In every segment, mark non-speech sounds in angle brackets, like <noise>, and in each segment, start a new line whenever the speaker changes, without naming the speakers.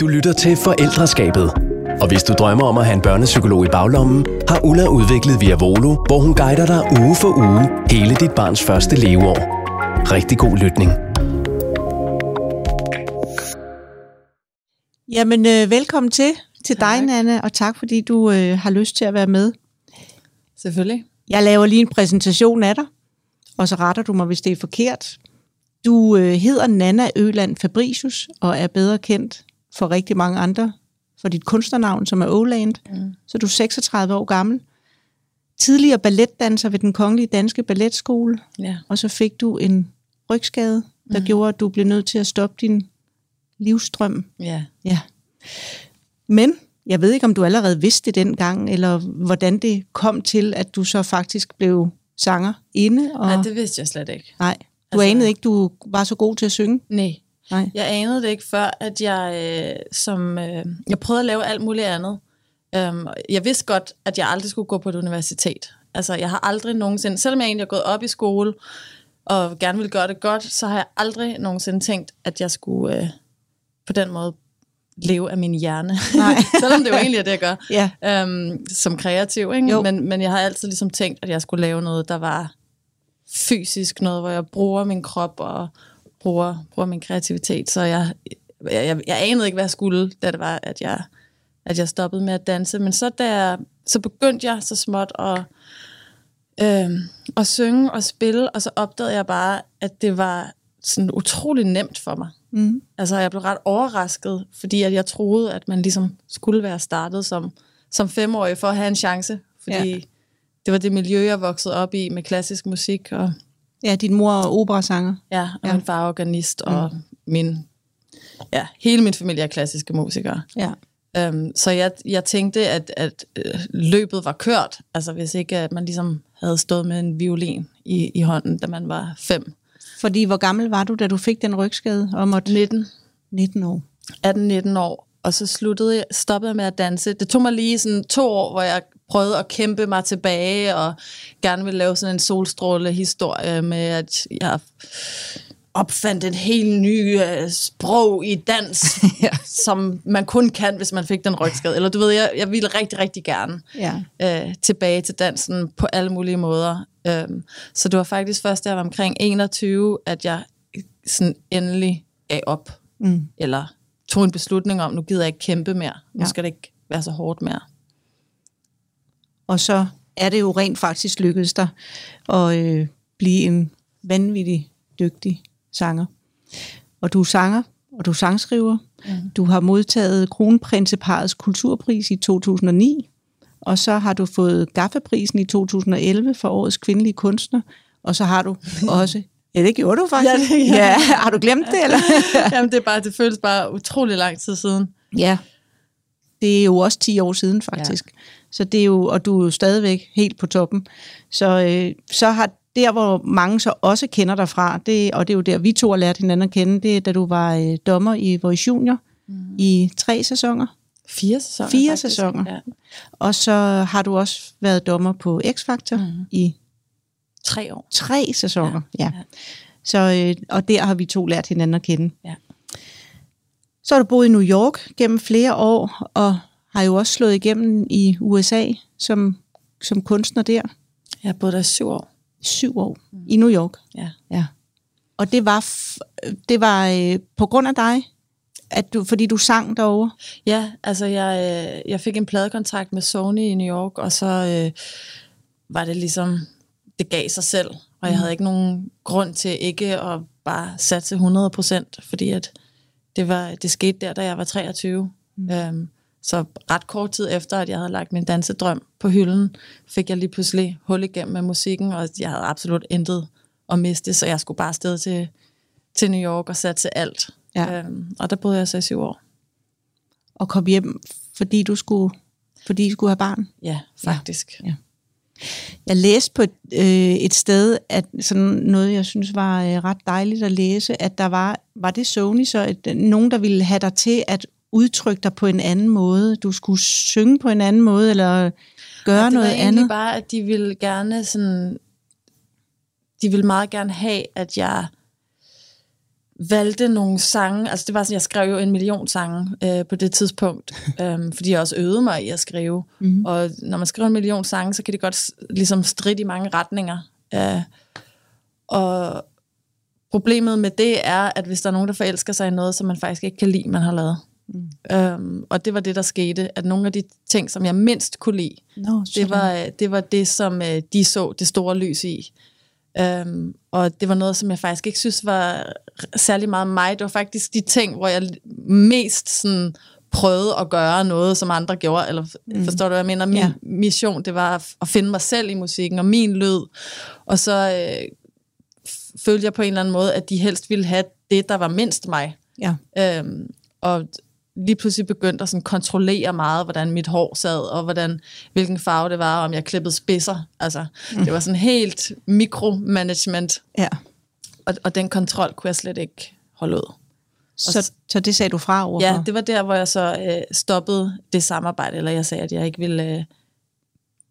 Du lytter til Forældreskabet. Og hvis du drømmer om at have en børnepsykolog i baglommen, har Ulla udviklet Via Volo, hvor hun guider dig uge for uge hele dit barns første leveår. Rigtig god lytning.
Jamen, øh, velkommen til, til dig, Nanne, og tak fordi du øh, har lyst til at være med.
Selvfølgelig.
Jeg laver lige en præsentation af dig, og så retter du mig, hvis det er forkert. Du øh, hedder Nana Øland Fabricius, og er bedre kendt for rigtig mange andre, for dit kunstnernavn, som er Oland. Mm. Så du er 36 år gammel. Tidligere balletdanser ved den Kongelige Danske Balletskole,
Ja.
og så fik du en rygskade, der mm. gjorde, at du blev nødt til at stoppe din livsstrøm.
Ja.
Ja. Men jeg ved ikke, om du allerede vidste det dengang, eller hvordan det kom til, at du så faktisk blev sanger inde. Og...
Nej, det vidste jeg slet ikke.
Nej, du
Altså-
anede ikke, du var så god til at synge.
Nej.
Nej.
Jeg anede det ikke før, at jeg øh, som... Øh, jeg prøvede at lave alt muligt andet. Um, jeg vidste godt, at jeg aldrig skulle gå på et universitet. Altså, jeg har aldrig nogensinde... Selvom jeg egentlig har gået op i skole, og gerne vil gøre det godt, så har jeg aldrig nogensinde tænkt, at jeg skulle øh, på den måde leve af min hjerne.
Nej. <laughs>
Selvom det jo egentlig er det, jeg gør.
Ja.
øhm, som kreativ, ikke?
Jo.
Men, men jeg har altid ligesom tænkt, at jeg skulle lave noget, der var fysisk, noget, hvor jeg bruger min krop og bruger, bruger min kreativitet. Så jeg, jeg, jeg, jeg anede ikke, hvad jeg skulle, da det var, at jeg, at jeg stoppede med at danse. Men så, jeg, så begyndte jeg så småt at, øhm, at synge og spille, og så opdagede jeg bare, at det var sådan utrolig nemt for mig.
Mm.
Altså, jeg blev ret overrasket, fordi at jeg troede, at man ligesom skulle være startet som, som femårig for at have en chance. Fordi
ja.
det var det miljø, jeg voksede op i med klassisk musik, og,
Ja, din mor er operasanger.
ja, og
Ja.
min far er organist, og min, ja, hele min familie er klassiske musikere.
Ja.
Um, så jeg, jeg tænkte, at, at øh, løbet var kørt, altså hvis ikke at man ligesom havde stået med en violin i, i hånden, da man var fem.
Fordi hvor gammel var du, da du fik den rygskade? Og måtte
19.
19 år.
18-19 år, og så sluttede jeg, stoppede jeg med at danse. Det tog mig lige sådan to år, hvor jeg prøvede at kæmpe mig tilbage, og gerne ville lave sådan en solstråle-historie med, at jeg opfandt et helt ny øh, sprog i dans, <laughs> ja. som man kun kan, hvis man fik den rygskade. Eller du ved, jeg, jeg ville rigtig, rigtig gerne
Ja.
øh, tilbage til dansen på alle mulige måder. Øhm, så det var faktisk først, da jeg var omkring 21, at jeg sådan endelig gav op.
Mm.
Eller tog en beslutning om, nu gider jeg ikke kæmpe mere. Nu
Ja.
skal det ikke være så hårdt mere.
Og så er det jo rent faktisk lykkedes dig at øh, blive en vanvittig dygtig sanger. Og du er sanger, og du er sangskriver. Mm. Du har modtaget Kronprinseparets kulturpris i 2009, og så har du fået Gaffeprisen i 2011 for årets kvindelige kunstner, og så har du <laughs> også... Ja, det gjorde du faktisk.
Ja, det- ja.
ja. Har du glemt det, eller? <laughs>
Jamen, det, er bare, det føles bare utrolig lang tid siden.
Ja, det er jo også 10 år siden faktisk. Ja. Så det er jo, og du er jo stadigvæk helt på toppen. Så, øh, så har der, hvor mange så også kender dig fra, det, og det er jo der, vi to har lært hinanden at kende, det er, da du var øh, dommer i Voice Junior mm. i tre sæsoner.
Fire sæsoner.
Fire
faktisk.
sæsoner.
Ja.
Og så har du også været dommer på X-Factor mm. i
Tre år.
tre sæsoner. Ja.
Ja,
ja.
ja.
Så, øh, og der har vi to lært hinanden at kende.
Ja.
Så har du boet i New York gennem flere år, og har jo også slået igennem i USA som, som kunstner der.
Jeg har boet der syv år.
Syv år mm. i New York.
Ja.
Ja. Og det var, det var øh, på grund af dig, at du, fordi du sang derovre.
Ja, altså jeg, øh, jeg fik en pladekontrakt med Sony i New York, og så øh, var det ligesom, det gav sig selv. Og jeg havde ikke nogen grund til ikke at bare satse 100 procent, fordi at det, var, det skete der, da jeg var 23. Mm. Øhm, så ret kort tid efter, at jeg havde lagt min dansedrøm på hylden, fik jeg lige pludselig hul igennem med musikken, og jeg havde absolut intet at miste, så jeg skulle bare afsted til, til New York og satse alt.
Ja.
Øhm, og der boede jeg så i syv år.
Og kom hjem, fordi du skulle, fordi du skulle have barn.
Ja, faktisk.
Ja. Jeg læste på et, øh, et sted, at sådan noget, jeg synes var øh, ret dejligt at læse, at der var, var det Sony, så at, nogen, der ville have dig til at udtrykke dig på en anden måde. Du skulle synge på en anden måde, eller gøre
det
noget andet.
bare, at de ville gerne sådan... De ville meget gerne have, at jeg valgte nogle sange, altså det var sådan, jeg skrev jo en million sange øh, på det tidspunkt, <laughs> øh, fordi jeg også øvede mig i at skrive. Mm-hmm. Og når man skriver en million sange, så kan det godt ligesom stride i mange retninger. Øh, og problemet med det er, at hvis der er nogen, der forelsker sig i noget, som man faktisk ikke kan lide, man har lavet. Mm. Øhm, og det var det, der skete, at nogle af de ting, som jeg mindst kunne lide,
Nå,
det var, øh, det var det, som øh, de så det store lys i. Um, og det var noget, som jeg faktisk ikke synes var særlig meget mig. Det var faktisk de ting, hvor jeg mest sådan prøvede at gøre noget, som andre gjorde. Eller mm. forstår du, hvad jeg mener? Min
Ja.
mission, det var at- finde mig selv i musikken, og min lyd. Og så øh, følte jeg på en eller anden måde, at de helst ville have det, der var mindst mig.
Ja.
Øhm, og lige pludselig begyndte at sådan kontrollere meget, hvordan mit hår sad, og hvordan, hvilken farve det var, og om jeg klippede spidser. Altså, mm. det var sådan helt mikromanagement,
ja.
og, og den kontrol kunne jeg slet ikke holde ud.
Så, så det sagde du fra overfor?
Ja, det var der, hvor jeg så øh, stoppede det samarbejde, eller jeg sagde, at jeg ikke ville... Øh...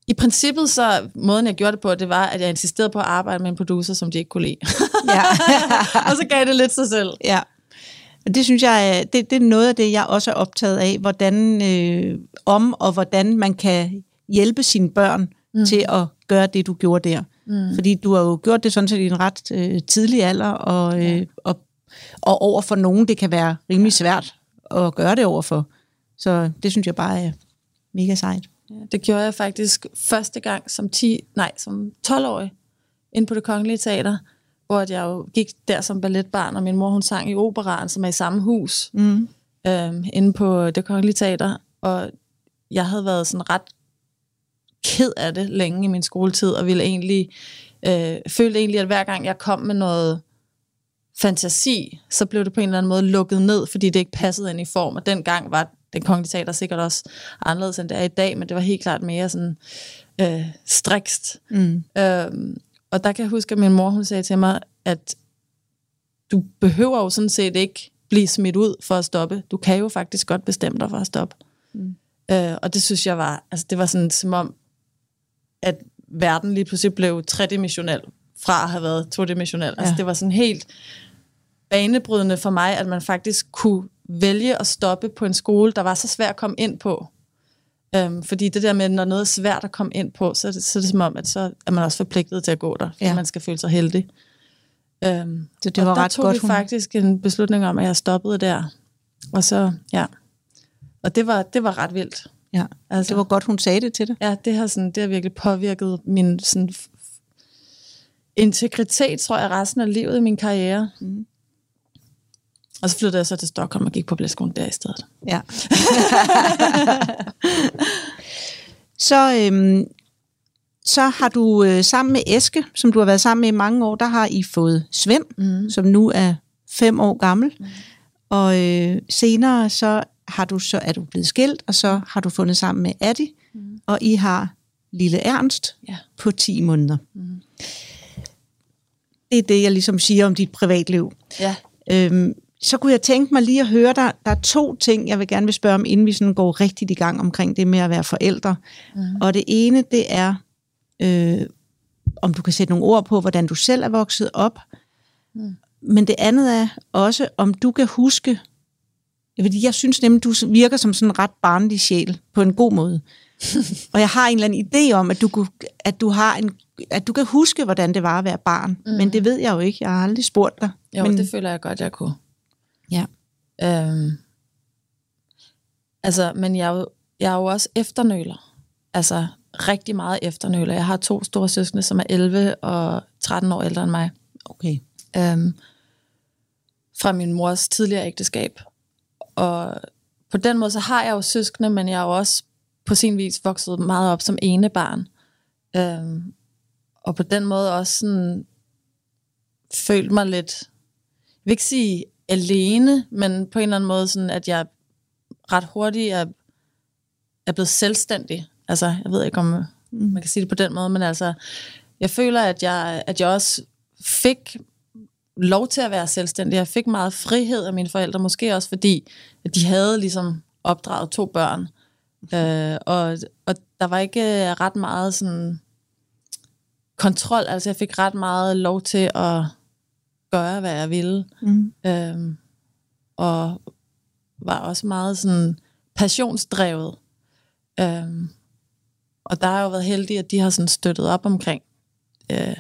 I princippet så, måden jeg gjorde det på, det var, at jeg insisterede på at arbejde med en producer, som de ikke kunne lide.
ja. <laughs>
og så gav det lidt sig selv.
Ja. Og det synes jeg, er- det, det er noget af det, jeg også er optaget af, hvordan øh, om og hvordan man kan hjælpe sine børn mm. til at gøre det, du gjorde der. Mm. Fordi du har jo gjort det sådan set i en ret øh, tidlig alder, og, øh, og, og over for nogen, det kan være rimelig svært at gøre det overfor. Så det synes jeg bare er mega sejt.
Ja, det gjorde jeg faktisk første gang som 10, nej, som 12-årig ind på det kongelige teater, hvor jeg jo gik der som balletbarn, og min mor hun sang i operaen, som er i samme hus,
Mm.
øhm, inde på det kongelige teater, og jeg havde været sådan ret ked af det længe i min skoletid, og ville egentlig, øh, følte egentlig, at hver gang jeg kom med noget fantasi, så blev det på en eller anden måde lukket ned, fordi det ikke passede ind i form, og dengang var den kongelige teater sikkert også anderledes, end det er i dag, men det var helt klart mere sådan øh, strikst.
Mm.
Øhm, og der kan jeg huske, at min mor hun sagde til mig, at du behøver jo sådan set ikke blive smidt ud for at stoppe. Du kan jo faktisk godt bestemme dig for at stoppe. Mm. Øh, og det synes jeg var, altså det var sådan som om, at verden lige pludselig blev tredimensionel fra at have været todimensionel. Ja. Altså
Ja.
det var sådan helt banebrydende for mig, at man faktisk kunne vælge at stoppe på en skole, der var så svært at komme ind på. Øhm, fordi det der med, når noget er svært at komme ind på, så er det, så er det som om, at så er man også forpligtet til at gå der,
Ja.
man skal føle sig heldig. Øhm,
Så det
og
var
der
ret
tog
godt,
vi
hun-
faktisk en beslutning om, at jeg stoppede der. Og så, ja. Og det var, det var ret vildt.
Ja.
Altså,
Det var godt, hun sagde det til dig.
Ja, det har, sådan, det har virkelig påvirket min sådan, integritet, tror jeg, resten af livet i min karriere. Mm. Og så flyttede jeg så til Stockholm og gik på blæskolen der i stedet.
Ja. <laughs> så, øhm, så har du øh, sammen med Eske, som du har været sammen med i mange år, der har I fået Svend, mm. som nu er fem år gammel. Mm. Og øh, senere så har du så er du blevet skilt, og så har du fundet sammen med Addi, mm. og I har lille Ernst
Ja.
på 10 måneder. Mm. Det er det, jeg ligesom siger om dit privatliv.
Ja.
Øhm, så kunne jeg tænke mig lige at høre dig. Der er to ting, jeg vil gerne vil spørge om, inden vi sådan går rigtigt i gang omkring det med at være forældre. Mm. Og det ene, det er, øh, om du kan sætte nogle ord på, hvordan du selv er vokset op. Mm. Men det andet er også, om du kan huske, fordi jeg synes nemlig, du virker som sådan en ret barnlig sjæl, på en god måde. <laughs> og jeg har en eller anden idé om, at du, kunne, at du har en at du kan huske, hvordan det var at være barn. Mm. Men det ved jeg jo ikke. Jeg har aldrig spurgt dig.
Jo,
men,
men... det føler jeg godt, jeg kunne.
Ja.
Øhm, altså, men jeg er, jo, jeg er jo også efternøler. Altså, rigtig meget efternøler. Jeg har to store søskende, som er 11 og 13 år ældre end mig.
Okay.
Øhm, fra min mors tidligere ægteskab. Og på den måde, så har jeg jo søskende, men jeg er jo også på sin vis vokset meget op som ene barn. Øhm, og på den måde også sådan følt mig lidt, jeg vil ikke sige alene, men på en eller anden måde sådan, at jeg ret hurtigt er, er blevet selvstændig. Altså, jeg ved ikke, om man kan sige det på den måde, men altså, jeg føler, at jeg, at jeg også fik lov til at være selvstændig. Jeg fik meget frihed af mine forældre, måske også fordi, at de havde ligesom opdraget to børn. Øh, og, og der var ikke ret meget sådan kontrol. Altså jeg fik ret meget lov til at gøre, hvad jeg ville.
Mm.
Øhm, og var også meget sådan passionsdrevet. Øhm, og der har jeg jo været heldig, at de har sådan støttet op omkring øh,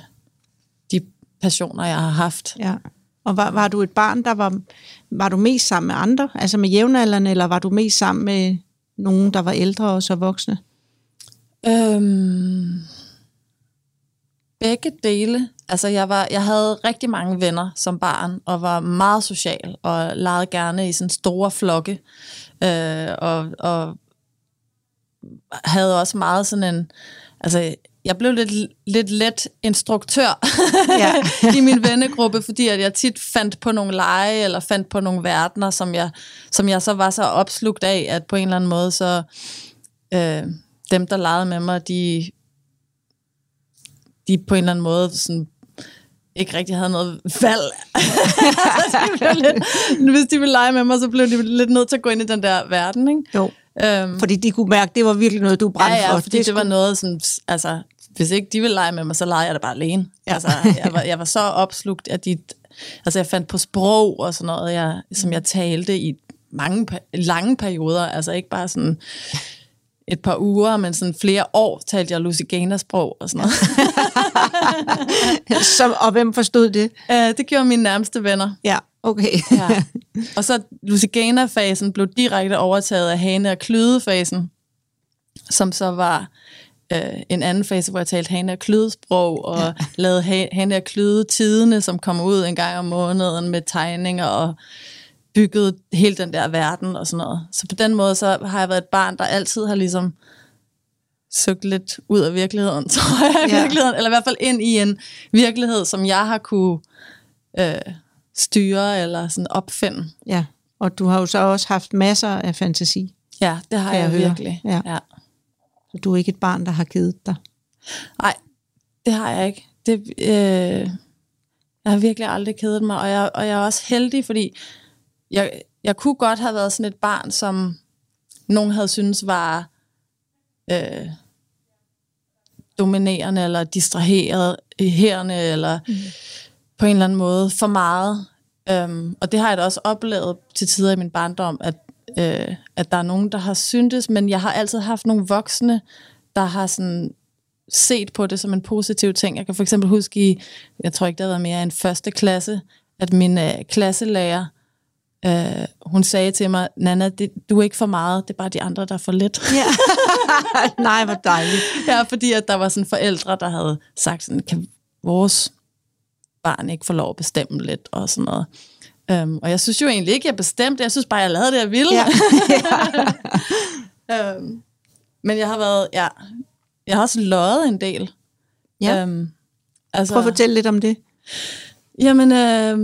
de passioner, jeg har haft.
Ja. Og var, var du et barn, der var, var du mest sammen med andre, altså med jævnaldrende, eller var du mest sammen med nogen, der var ældre og så voksne?
Øhm, begge dele. Altså, jeg, var, jeg havde rigtig mange venner som barn, og var meget social, og legede gerne i sådan store flokke. Øh, og, og havde også meget sådan en... Altså, jeg blev lidt, lidt let instruktør
Ja. <laughs>
i min vennegruppe, fordi at jeg tit fandt på nogle lege, eller fandt på nogle verdener, som jeg, som jeg så var så opslugt af, at på en eller anden måde, så øh, dem, der legede med mig, de, de på en eller anden måde sådan, ikke rigtig havde noget valg. <laughs> de blev lidt, hvis de ville lege med mig, så blev de lidt nødt til at gå ind i den der verden. Ikke?
Jo,
Øhm,
fordi de kunne mærke, det var virkelig noget, du brændte
ja, ja,
for.
fordi det, det var noget, som, altså, hvis ikke de ville lege med mig, så legede jeg det bare alene.
Ja.
Altså, jeg, var, jeg var så opslugt, at de, altså, jeg fandt på sprog og sådan noget, jeg, som jeg talte i mange, lange perioder, altså ikke bare sådan et par uger, men sådan flere år talte jeg Lusitana-sprog og sådan noget.
Så, og hvem forstod det?
uh, <laughs> det gjorde mine nærmeste venner.
Ja, okay.
Ja. <laughs> Og så Lusitana-fasen blev direkte overtaget af hane- og klyde-fasen, som så var øh, en anden fase, hvor jeg talte hane- og klydesprog, og lavede ha- hane- og klyde-tidene, som kom ud en gang om måneden med tegninger, og byggede hele den der verden og sådan noget. Så på den måde, så har jeg været et barn, der altid har ligesom søgt lidt ud af virkeligheden, <laughs> tror jeg,
Ja.
virkeligheden, eller i hvert fald ind i en virkelighed, som jeg har kunne øh, styre eller sådan opfinde.
Ja, og du har jo så også haft masser af fantasi.
Ja, det har jeg,
jeg høre.
virkelig.
Ja.
ja.
Så du er ikke et barn, der har givet dig.
Nej, det har jeg ikke. Det, øh, jeg har virkelig aldrig kedet mig, og jeg, og jeg er også heldig, fordi jeg, jeg kunne godt have været sådan et barn, som nogen havde syntes var øh, dominerende, eller distraheret, herende, eller mm. på en eller anden måde for meget. Um, og det har jeg da også oplevet til tider i min barndom, at, øh, at der er nogen, der har syntes, men jeg har altid haft nogle voksne, der har sådan set på det som en positiv ting. Jeg kan for eksempel huske i, jeg tror ikke, det har været mere end første klasse, at min øh, klasselærer, øh, hun sagde til mig, Nana, det, du er ikke for meget, det er bare de andre, der er for lidt.
Ja. <laughs> Nej, hvor dejligt. <laughs>
ja, fordi at der var sådan forældre, der havde sagt sådan, kan vores barn ikke få lov at bestemme lidt og sådan noget. Um, og jeg synes jo egentlig ikke, jeg bestemte. Jeg synes bare, jeg lavede det, jeg ville.
Ja. <laughs>
um, men jeg har været, ja, jeg har også løjet en del.
Ja.
Um, altså,
Prøv at fortælle lidt om det.
Jamen, øh,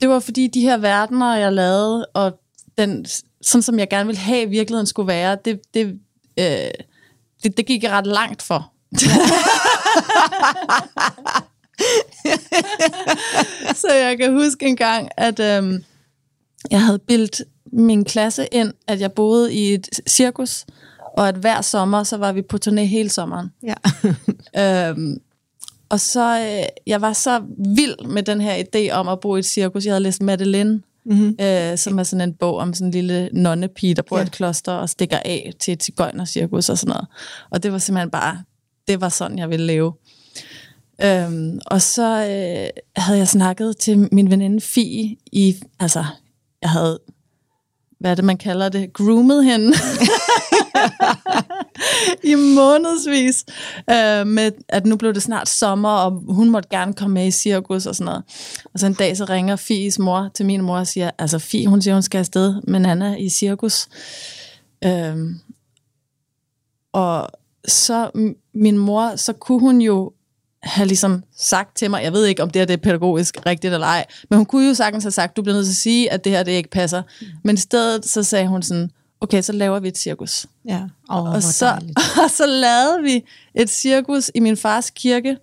det var fordi de her verdener, jeg lavede, og den, sådan som jeg gerne ville have, virkeligheden skulle være, det, det, øh, det, det gik jeg ret langt for. <laughs> Så jeg kan huske en gang, at øh, jeg havde bildt min klasse ind, at jeg boede i et cirkus, og at hver sommer, så var vi på turné hele sommeren.
Ja. <laughs>
Øhm, og så, øh, jeg var så vild med den her idé om at bo i et cirkus. Jeg havde læst Madeleine, mm-hmm. øh, som er sådan en bog om sådan en lille nonnepige, der bor ja. i et kloster og stikker af til et cigøjnercirkus og sådan noget. Og det var simpelthen bare, det var sådan, jeg ville leve. Øhm, og så øh, havde jeg snakket til min veninde Fie i, altså, jeg havde, hvad er det, man kalder det, groomet hende <laughs> i månedsvis, øh, med at nu blev det snart sommer, og hun måtte gerne komme med i cirkus og sådan noget. Og så en dag, så ringer Fies mor til min mor og siger, altså Fie, hun siger, hun skal afsted med Nana i cirkus. Øhm, og så min mor, så kunne hun jo have ligesom sagt til mig, jeg ved ikke, om det her det er pædagogisk rigtigt eller ej, men hun kunne jo sagtens have sagt, du bliver nødt til at sige, at det her det ikke passer. Men i stedet så sagde hun sådan, okay, så laver vi et cirkus.
Ja. Oh,
Og så, <laughs> og så lavede vi et cirkus i min fars kirke.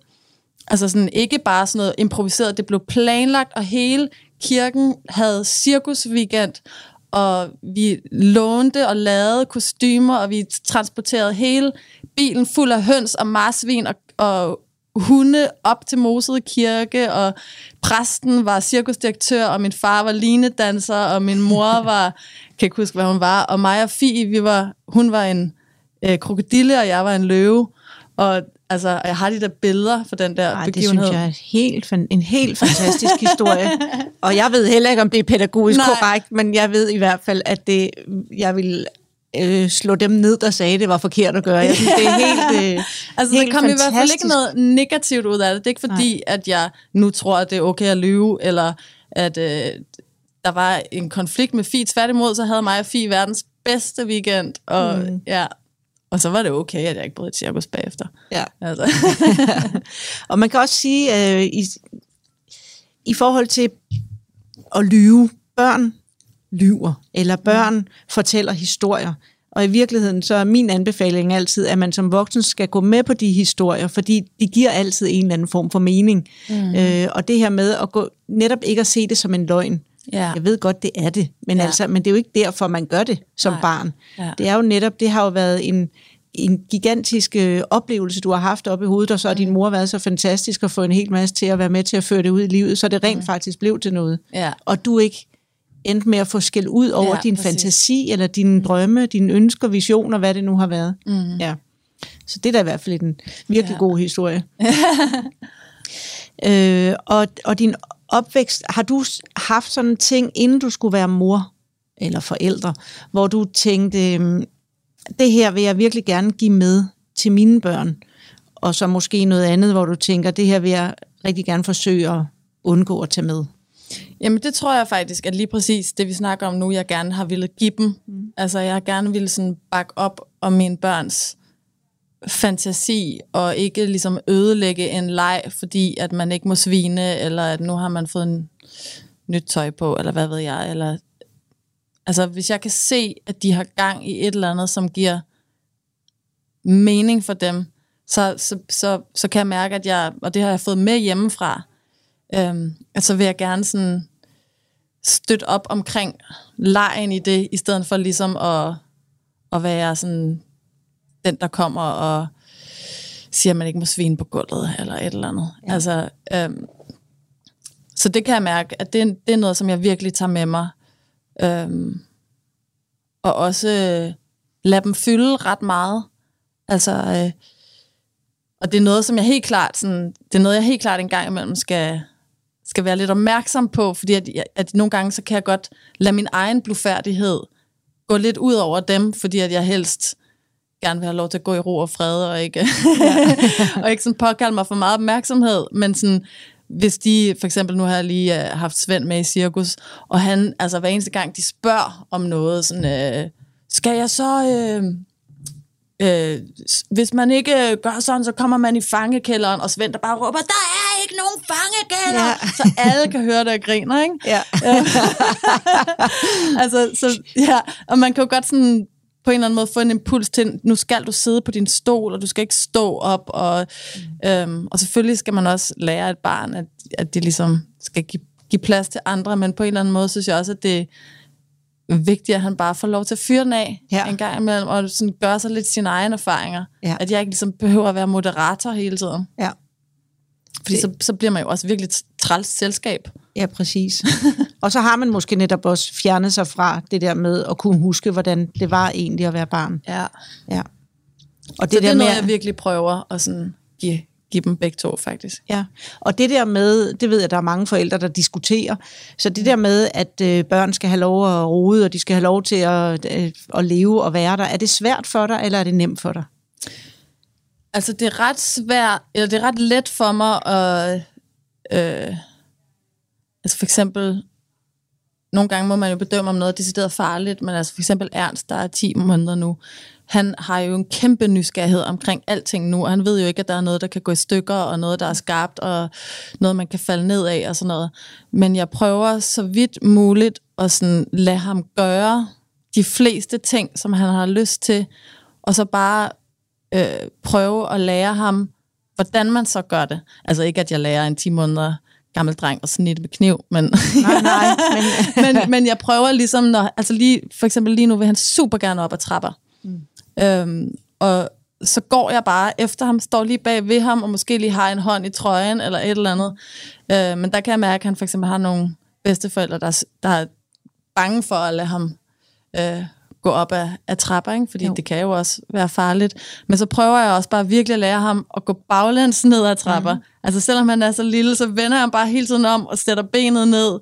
Altså sådan ikke bare sådan noget improviseret, det blev planlagt, og hele kirken havde cirkusweekend, og vi lånte og lavede kostymer, og vi transporterede hele bilen fuld af høns og marsvin og, og hunde op til Mosede Kirke, og præsten var cirkusdirektør, og min far var linedanser, og min mor <laughs> var, kan ikke huske, hvad hun var, og mig og Fie, vi var, hun var en øh, krokodille, og jeg var en løve, og altså, jeg har de der billeder for den der
Ej, det
begivenhed.
synes jeg er helt, en helt fantastisk historie. <laughs> Og jeg ved heller ikke, om det er pædagogisk
Nej.
korrekt, men jeg ved i hvert fald, at det, jeg vil øh, slå dem ned, der sagde, at det var forkert at gøre. Jeg synes, det er helt, øh, <laughs>
Altså,
helt
der kom i hvert fald ikke
fantastisk.
noget negativt ud af det. Det er ikke fordi, Nej. at jeg nu tror, at det er okay at lyve, eller at øh, der var en konflikt med Fie. Tværtimod, så havde mig og Fie verdens bedste weekend, og mm. ja, og så var det okay, at jeg ikke brød et cirkus bagefter.
Ja.
Altså. <laughs>
Og man kan også sige, øh, i, i forhold til at lyve, børn lyver, eller børn fortæller historier. Og i virkeligheden, så er min anbefaling altid, at man som voksen skal gå med på de historier, fordi de giver altid en eller anden form for mening. Mm. Øh, og det her med at gå, netop ikke at se det som en løgn.
Ja.
Jeg ved godt, det er det, men,
Ja.
altså, men det er jo ikke derfor, man gør det som
Nej.
barn.
Ja.
Det er jo netop, det har jo været en, en gigantisk øh, oplevelse, du har haft oppe i hovedet, og så har din mor været så fantastisk at få en hel masse til at være med til at føre det ud i livet, så det rent mm. faktisk blev til noget.
Ja.
Og du ikke endte med at få skæld ud over
Ja,
din
præcis.
fantasi, eller dine mm. drømme, dine ønsker, visioner, hvad det nu har været. Mm. Ja. Så det er da i hvert fald en virkelig
Ja.
god historie. <laughs> øh, og, og din opvækst, har du haft sådan en ting, inden du skulle være mor eller forældre, hvor du tænkte, øhm, det her vil jeg virkelig gerne give med til mine børn, og så måske noget andet, hvor du tænker, det her vil jeg rigtig gerne forsøge at undgå at tage med.
Jamen det tror jeg faktisk, at lige præcis det vi snakker om nu, jeg gerne har ville give dem. Mm. Altså jeg har gerne ville sådan bakke op om mine børns fantasi, og ikke ligesom ødelægge en leg, fordi at man ikke må svine, eller at nu har man fået en nyt tøj på, eller hvad ved jeg. Eller, altså hvis jeg kan se, at de har gang i et eller andet, som giver mening for dem, så, så, så, så kan jeg mærke, at jeg, og det har jeg fået med hjemmefra, øhm, at så vil jeg gerne sådan støtte op omkring lejen i det, i stedet for ligesom at, at være sådan den, der kommer og siger, at man ikke må svine på gulvet, eller et eller andet. Ja. Altså, øhm, så det kan jeg mærke, at det, det er noget, som jeg virkelig tager med mig. Øhm, og også øh, lade dem fylde ret meget. Altså, øh, og det er noget, som jeg helt klart, sådan, det er noget, jeg helt klart en gang imellem skal, skal være lidt opmærksom på, fordi at, at nogle gange, så kan jeg godt lade min egen blufærdighed gå lidt ud over dem, fordi at jeg helst gerne vil have lov til at gå i ro og fred, og ikke, <laughs> og ikke sådan påkalde mig for meget opmærksomhed, men sådan, hvis de, for eksempel nu har jeg lige uh, haft Svend med i cirkus, og han, altså hver eneste gang, de spørger om noget, sådan, øh, skal jeg så, øh, øh, hvis man ikke øh, gør sådan, så kommer man i fangekælderen, og Svend der bare råber, der er ikke nogen fangekælder, ja. Så alle kan høre det og griner, ikke?
Ja. <laughs>
altså, så, ja, og man kan jo godt sådan på en eller anden måde få en impuls til, nu skal du sidde på din stol, og du skal ikke stå op, og, mm. øhm, og selvfølgelig skal man også lære et barn, at, at det ligesom skal give, give plads til andre, men på en eller anden måde synes jeg også, at det vigtigt, at han bare får lov til at fyre den af
Ja.
en gang imellem, og sådan gøre sig lidt sine egne erfaringer.
Ja.
At jeg ikke ligesom behøver at være moderator hele tiden.
Ja.
Fordi så, så bliver man jo også virkelig træls selskab.
Ja, præcis. <laughs> og så har man måske netop også fjernet sig fra det der med at kunne huske, hvordan det var egentlig at være barn.
Ja.
Ja. Og
Det, så det er
der
noget,
med,
jeg virkelig prøver at sådan give, give dem begge to, faktisk.
Ja, og det der med, det ved jeg, der er mange forældre, der diskuterer, så det der med, at øh, børn skal have lov at rode, og de skal have lov til at, øh, at leve og være der, er det svært for dig, eller er det nemt for dig?
Altså, det er ret svært, eller det er ret let for mig at... Øh, altså for eksempel, nogle gange må man jo bedømme, om noget er decideret farligt, men altså for eksempel Ernst, der er 10 måneder nu, han har jo en kæmpe nysgerrighed omkring alting nu, og han ved jo ikke, at der er noget, der kan gå i stykker, og noget, der er skarpt, og noget, man kan falde ned af, og sådan noget. Men jeg prøver så vidt muligt at sådan lade ham gøre de fleste ting, som han har lyst til, og så bare øh, prøve at lære ham, hvordan man så gør det. Altså ikke, at jeg lærer en 10 måneder gammel dreng at snitte med kniv, men,
Nej, nej, men, <laughs>
men, men jeg prøver ligesom, når, altså lige, for eksempel lige nu vil han super gerne op ad trapper. Mm. Øhm, og, så går jeg bare efter ham, står lige bag ved ham, og måske lige har en hånd i trøjen, eller et eller andet. Øh, men der kan jeg mærke, at han for eksempel har nogle bedsteforældre, der, der er bange for at lade ham øh, gå op ad, ad trapper, ikke? fordi jo. det kan jo også være farligt. Men så prøver jeg også bare virkelig at lære ham at gå baglæns ned ad trapper. Mm. Altså selvom han er så lille, så vender han bare hele tiden om og sætter benet ned.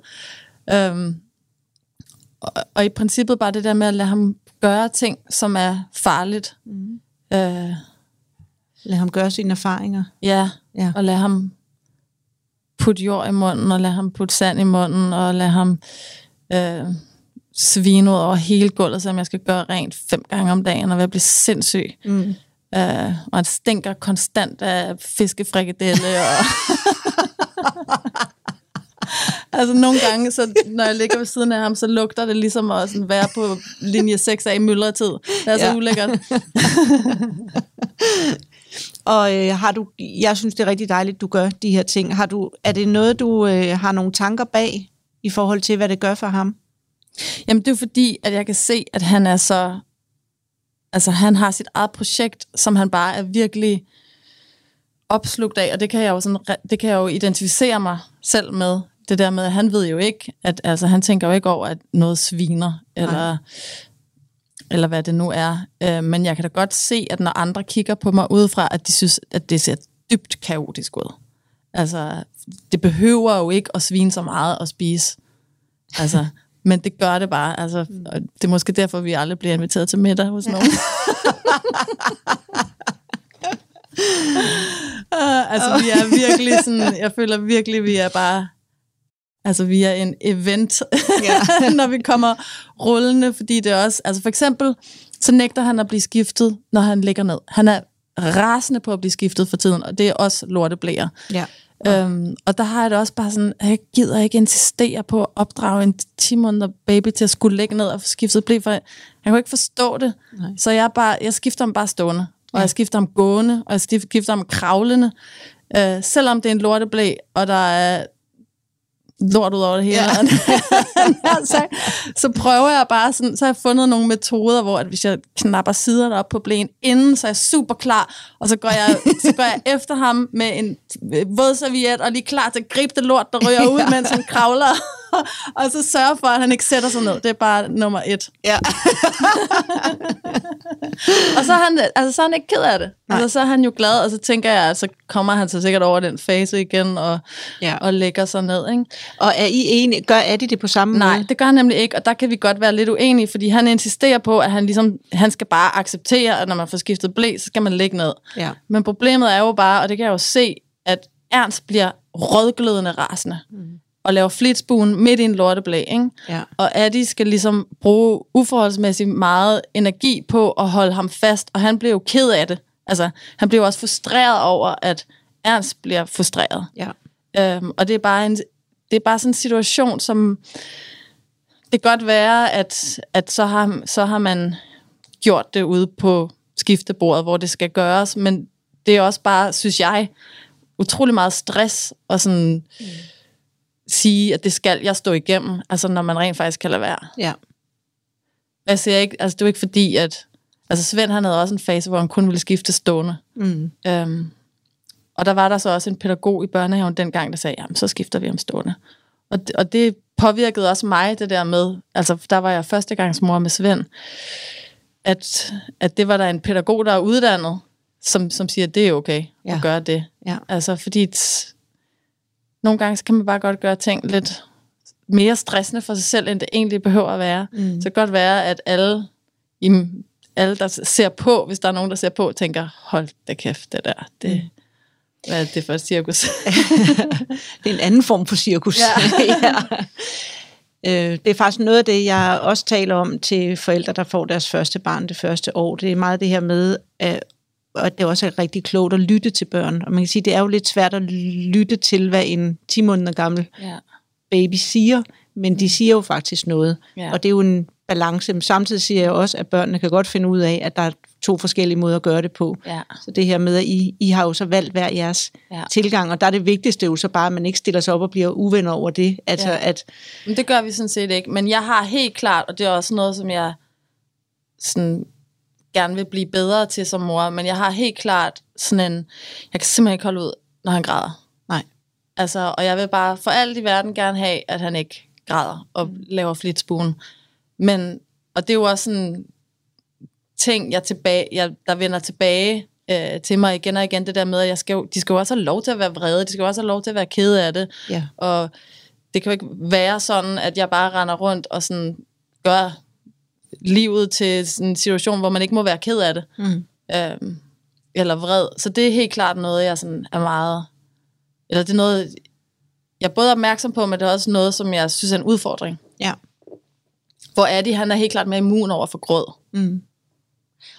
Øhm, og, og i princippet bare det der med at lade ham gøre ting, som er farligt. Mm.
Øh, lad ham gøre sine erfaringer.
Ja, ja, og lad ham putte jord i munden, og lad ham putte sand i munden, og lad ham øh, svine ud over hele gulvet, som jeg skal gøre rent fem gange om dagen, og jeg bliver sindssyg. Mm. Øh, og han stinker konstant af fiskefrikadelle. Og <laughs> altså nogle gange, så, når jeg ligger ved siden af ham, så lugter det ligesom at sådan være på linje 6 af i myldretid. Det er ja. så ulækkert. <laughs>
og øh, har du, jeg synes, det er rigtig dejligt, du gør de her ting. Har du, er det noget, du øh, har nogle tanker bag i forhold til, hvad det gør for ham?
Jamen det er fordi, at jeg kan se, at han er så... Altså han har sit eget projekt, som han bare er virkelig opslugt af, og det kan jeg jo, sådan, det kan jeg jo identificere mig selv med. Det der med, at han ved jo ikke, at altså, han tænker jo ikke over, at noget sviner, eller, eller hvad det nu er. Øh, men jeg kan da godt se, at når andre kigger på mig udefra, at de synes, at det ser dybt kaotisk ud. Altså, det behøver jo ikke at svine så meget at spise. Altså, <laughs> men det gør det bare. Altså, og det er måske derfor, vi aldrig bliver inviteret til middag hos nogen. uh, <laughs> <laughs> altså, vi er virkelig sådan, jeg føler virkelig, vi er bare, altså vi er en event, ja. <laughs> når vi kommer rullende, fordi det er også, altså for eksempel, så nægter han at blive skiftet, når han ligger ned. Han er rasende på at blive skiftet for tiden, og det er også lorteblæer. Ja. Øhm, og der har jeg det også bare sådan, at jeg gider ikke insistere på at opdrage en 10 måneder baby til at skulle ligge ned og få skiftet blæ, for jeg, jeg kan ikke forstå det. Nej. Så jeg, bare, jeg skifter ham bare stående, og ja. jeg skifter ham gående, og jeg skifter ham kravlende. Øh, selvom det er en lorteblæ, og der er lort ud over det hele. Ja. <laughs> så, så prøver jeg bare sådan, så har jeg fundet nogle metoder, hvor at hvis jeg knapper siderne op på blæen inden, så er jeg super klar, og så går jeg, så går jeg efter ham med en våd serviet, og lige klar til at gribe det lort, der ryger <laughs> ud, ja. mens han kravler <laughs> og så sørge for, at han ikke sætter sig ned. Det er bare nummer et. Ja. <laughs> og så er, han, altså, så er han ikke ked af det. Altså, så er han jo glad, og så tænker jeg, at så kommer han så sikkert over den fase igen, og, ja. og lægger sig ned. Ikke?
Og er I enige? Gør Adi det på samme
Nej,
måde?
Nej, det gør han nemlig ikke, og der kan vi godt være lidt uenige, fordi han insisterer på, at han, ligesom, han skal bare acceptere, at når man får skiftet blæ, så skal man ligge ned. Ja. Men problemet er jo bare, og det kan jeg jo se, at Ernst bliver rødglødende rasende. Mm og laver flitsbuen midt i en lorteblæ, ikke? Ja. Og Adi skal ligesom bruge uforholdsmæssigt meget energi på at holde ham fast, og han bliver jo ked af det. Altså, han bliver også frustreret over, at Ernst bliver frustreret. Ja. Øhm, og det er bare en, det er bare sådan en situation, som det kan godt være, at, at så, har, så har man gjort det ude på skiftebordet, hvor det skal gøres, men det er også bare, synes jeg, utrolig meget stress og sådan... Mm sige, at det skal jeg stå igennem, altså når man rent faktisk kan lade være. Ja. Jeg siger ikke, altså det er ikke fordi, at, altså Svend han havde også en fase, hvor han kun ville skifte stående. Mm. Øhm, og der var der så også en pædagog i børnehaven dengang, der sagde, jamen så skifter vi om stående. Og det, og det påvirkede også mig, det der med, altså der var jeg førstegangsmor med Svend, at, at det var der en pædagog, der er uddannet, som, som siger, at det er okay ja. at gøre det. Ja. Altså fordi nogle gange så kan man bare godt gøre ting lidt mere stressende for sig selv, end det egentlig behøver at være. Mm. Så det kan godt være, at alle, i, alle, der ser på, hvis der er nogen, der ser på, tænker, hold da kæft, det der, det, mm. hvad er det for et cirkus? <laughs>
det er en anden form for cirkus. Ja. <laughs> ja. Øh, det er faktisk noget af det, jeg også taler om til forældre, der får deres første barn det første år. Det er meget det her med, at og det er også rigtig klogt at lytte til børn. Og man kan sige, det er jo lidt svært at lytte til, hvad en 10 måneder gammel ja. baby siger, men de siger jo faktisk noget. Ja. Og det er jo en balance. Men samtidig siger jeg også, at børnene kan godt finde ud af, at der er to forskellige måder at gøre det på. Ja. Så det her med, at I, I har jo så valgt hver jeres ja. tilgang, og der er det vigtigste jo så bare, at man ikke stiller sig op og bliver uvenner over det. Altså, ja. at,
men det gør vi sådan set ikke. Men jeg har helt klart, og det er også noget, som jeg sådan gerne vil blive bedre til som mor, men jeg har helt klart sådan en, jeg kan simpelthen ikke holde ud, når han græder.
Nej.
Altså, og jeg vil bare for alt i verden gerne have, at han ikke græder og mm. laver flitsbuen. Men, og det er jo også sådan ting, jeg tilbage, jeg, der vender tilbage øh, til mig igen og igen, det der med, at jeg skal jo, de skal jo også have lov til at være vrede, de skal jo også have lov til at være kede af det.
Ja.
Og det kan jo ikke være sådan, at jeg bare render rundt og sådan gør livet til sådan en situation, hvor man ikke må være ked af det.
Mm.
Øhm, eller vred. Så det er helt klart noget, jeg sådan er meget... Eller det er noget, jeg er både opmærksom på, men det er også noget, som jeg synes er en udfordring.
Ja.
Hvor Adi, han er helt klart mere immun over for gråd.
Mm.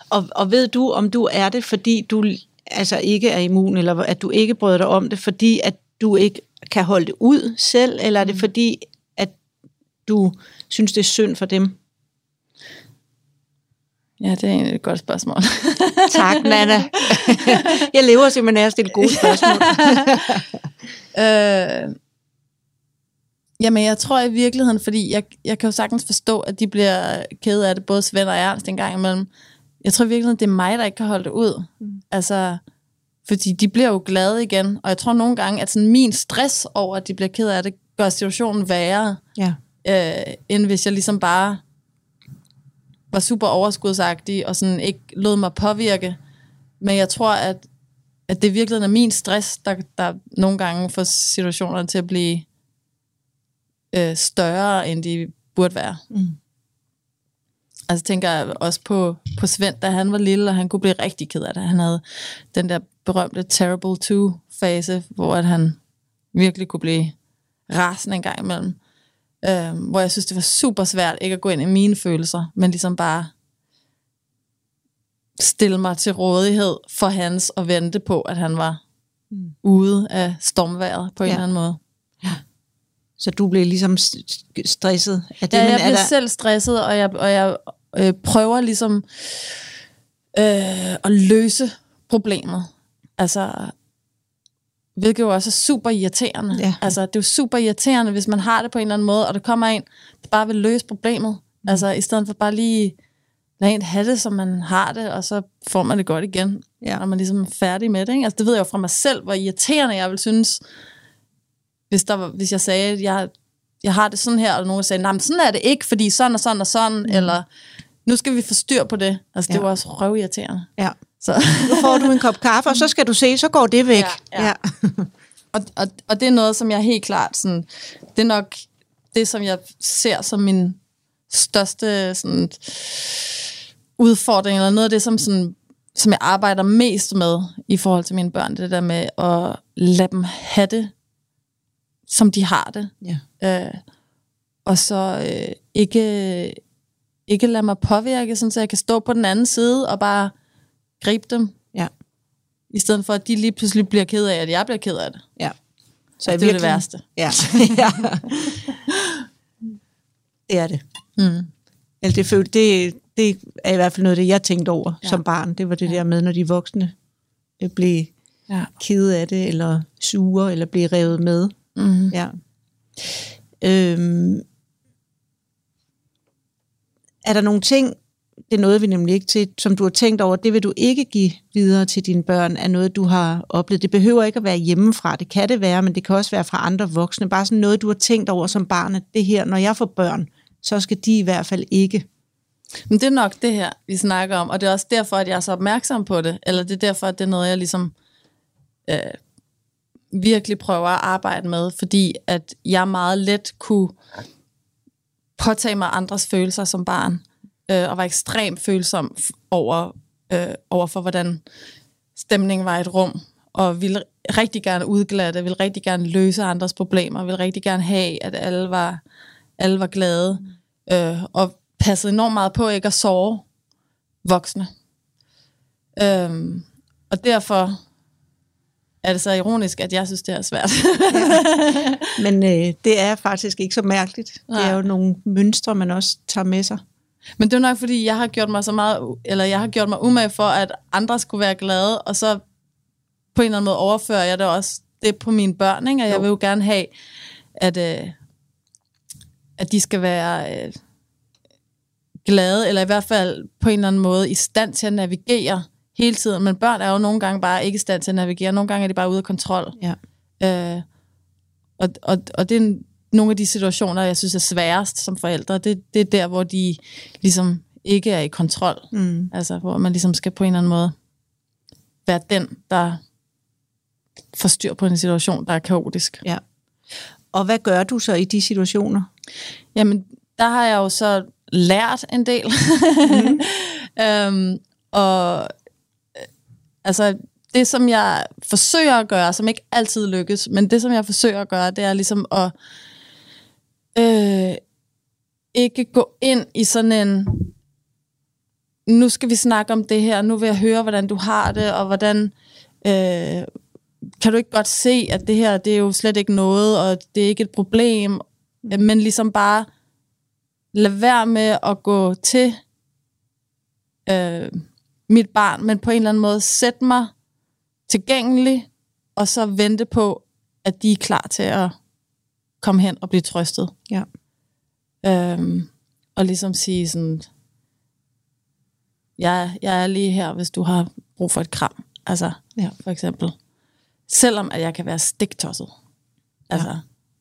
Og, og ved du, om du er det, fordi du altså ikke er immun, eller at du ikke bryder dig om det, fordi at du ikke kan holde det ud selv, eller er det fordi, at du synes, det er synd for dem?
Ja, det er egentlig et godt spørgsmål. <laughs>
Tak, Nana. <laughs> Jeg lever simpelthen af at stille gode spørgsmål. <laughs>
øh, jamen, jeg tror i virkeligheden, fordi jeg, jeg kan jo sagtens forstå, at de bliver kede af det, både Svend og Ernst en gang imellem. Jeg tror i virkeligheden, det er mig, der ikke kan holde det ud. Mm. Altså, fordi de bliver jo glade igen, og jeg tror nogle gange, at sådan min stress over, at de bliver ked af det, gør situationen værre,
ja.
øh, end hvis jeg ligesom bare var super overskudsagtig, og sådan ikke lod mig påvirke. Men jeg tror, at, at det virkelig er min stress, der, der nogle gange får situationerne til at blive øh, større, end de burde være.
Mm.
Altså tænker jeg også på, på Svend, da han var lille, og han kunne blive rigtig ked af det. Han havde den der berømte Terrible 2-fase, hvor at han virkelig kunne blive rasende en gang imellem. Øh, hvor jeg synes, det var super svært ikke at gå ind i mine følelser, men ligesom bare stille mig til rådighed for hans og vente på, at han var mm. ude af stormværet på en
Ja.
eller anden måde.
Så du blev ligesom stresset af det,
Ja, jeg bliver
der,
selv stresset, og jeg, og jeg øh, prøver ligesom øh, at løse problemet. Altså, hvilket jo også er super irriterende.
Ja.
Altså, det er jo super irriterende, hvis man har det på en eller anden måde, og der kommer en, der bare vil løse problemet. Mm. Altså, i stedet for bare lige lade en have det, som man har det, og så får man det godt igen,
Ja.
når man ligesom er færdig med det. Ikke? Altså, det ved jeg jo fra mig selv, hvor irriterende jeg vil synes, hvis, der var, hvis jeg sagde, at jeg, jeg har det sådan her, og nogen sagde, nej, men sådan er det ikke, fordi sådan og sådan og sådan, mm. eller nu skal vi få styr på det. Altså, det
Ja.
var også røvirriterende.
ja.
Så,
Nu får du en kop kaffe, og så skal du se, så går det væk.
Ja, ja. <laughs> og, og, og det er noget, som jeg helt klart, sådan, det er nok det, som jeg ser som min største sådan, udfordring, eller noget af det, som, sådan, som jeg arbejder mest med i forhold til mine børn, det der med at lade dem have det, som de har det.
ja.
Øh, og så øh, ikke, ikke lade mig påvirke, sådan, så jeg kan stå på den anden side og bare gribe dem.
Ja.
I stedet for, at de lige pludselig bliver ked af, at jeg bliver ked af det.
ja.
Så det er det værste.
Ja. <laughs> ja. Det er det.
Mm.
Eller det, føl, det, det er i hvert fald noget det, jeg tænkte over
Ja.
ja. som barn. Det var det ja. der med, når de voksne øh, blev
Ja.
kede af det, eller sure, eller blev revet med.
Mm.
Ja. Øhm, er der nogle ting, det nåede vi nemlig ikke til, som du har tænkt over, det vil du ikke give videre til dine børn, er noget, du har oplevet. Det behøver ikke at være hjemmefra, det kan det være, men det kan også være fra andre voksne. Bare sådan noget, du har tænkt over som barn, at det her, når jeg får børn, så skal de i hvert fald ikke.
Men det er nok det her, vi snakker om, og det er også derfor, at jeg er så opmærksom på det, eller det er derfor, at det er noget, jeg ligesom øh, virkelig prøver at arbejde med, fordi at jeg meget let kunne påtage mig andres følelser som barn, øh, og var ekstremt følsom over, øh, over for, hvordan stemningen var i et rum, og ville rigtig gerne udglatte, ville rigtig gerne løse andres problemer, ville rigtig gerne have, at alle var, alle var glade, øh, og passede enormt meget på ikke at sove voksne. Øhm, og derfor er det så ironisk, at jeg synes, det er svært. <laughs>
Men øh, det er faktisk ikke så mærkeligt. Nej. Det er jo nogle mønstre, man også tager med sig.
Men det er nok, fordi jeg har gjort mig så meget, eller jeg har gjort mig umage for, at andre skulle være glade, og så på en eller anden måde overfører jeg det også det på mine børn, ikke? og jeg
Jo.
vil jo gerne have, at, øh, at de skal være, øh, glade, eller i hvert fald på en eller anden måde i stand til at navigere hele tiden. Men børn er jo nogle gange bare ikke i stand til at navigere. Nogle gange er de bare ude af kontrol.
Ja.
Øh, og, og, og det er nogle af de situationer, jeg synes er sværest som forældre. Det, det er der, hvor de ligesom ikke er i kontrol.
Mm.
Altså, hvor man ligesom skal på en eller anden måde være den, der får styr på en situation, der er kaotisk.
ja. Og hvad gør du så i de situationer?
Jamen, der har jeg jo så lært en del. Mm. <laughs> øhm, og altså, det som jeg forsøger at gøre, som ikke altid lykkes, men det som jeg forsøger at gøre, det er ligesom at øh, ikke gå ind i sådan en, nu skal vi snakke om det her, nu vil jeg høre, hvordan du har det, og hvordan, øh, kan du ikke godt se, at det her, det er jo slet ikke noget, og det er ikke et problem, men ligesom bare lad være med at gå til øh, mit barn, men på en eller anden måde sætte mig tilgængelig, og så vente på, at de er klar til at komme hen og blive trøstet.
Ja.
Øhm, og ligesom sige sådan, jeg, jeg er lige her, hvis du har brug for et kram. Altså,
Ja.
for eksempel. Selvom at jeg kan være stiktosset. Altså, ja.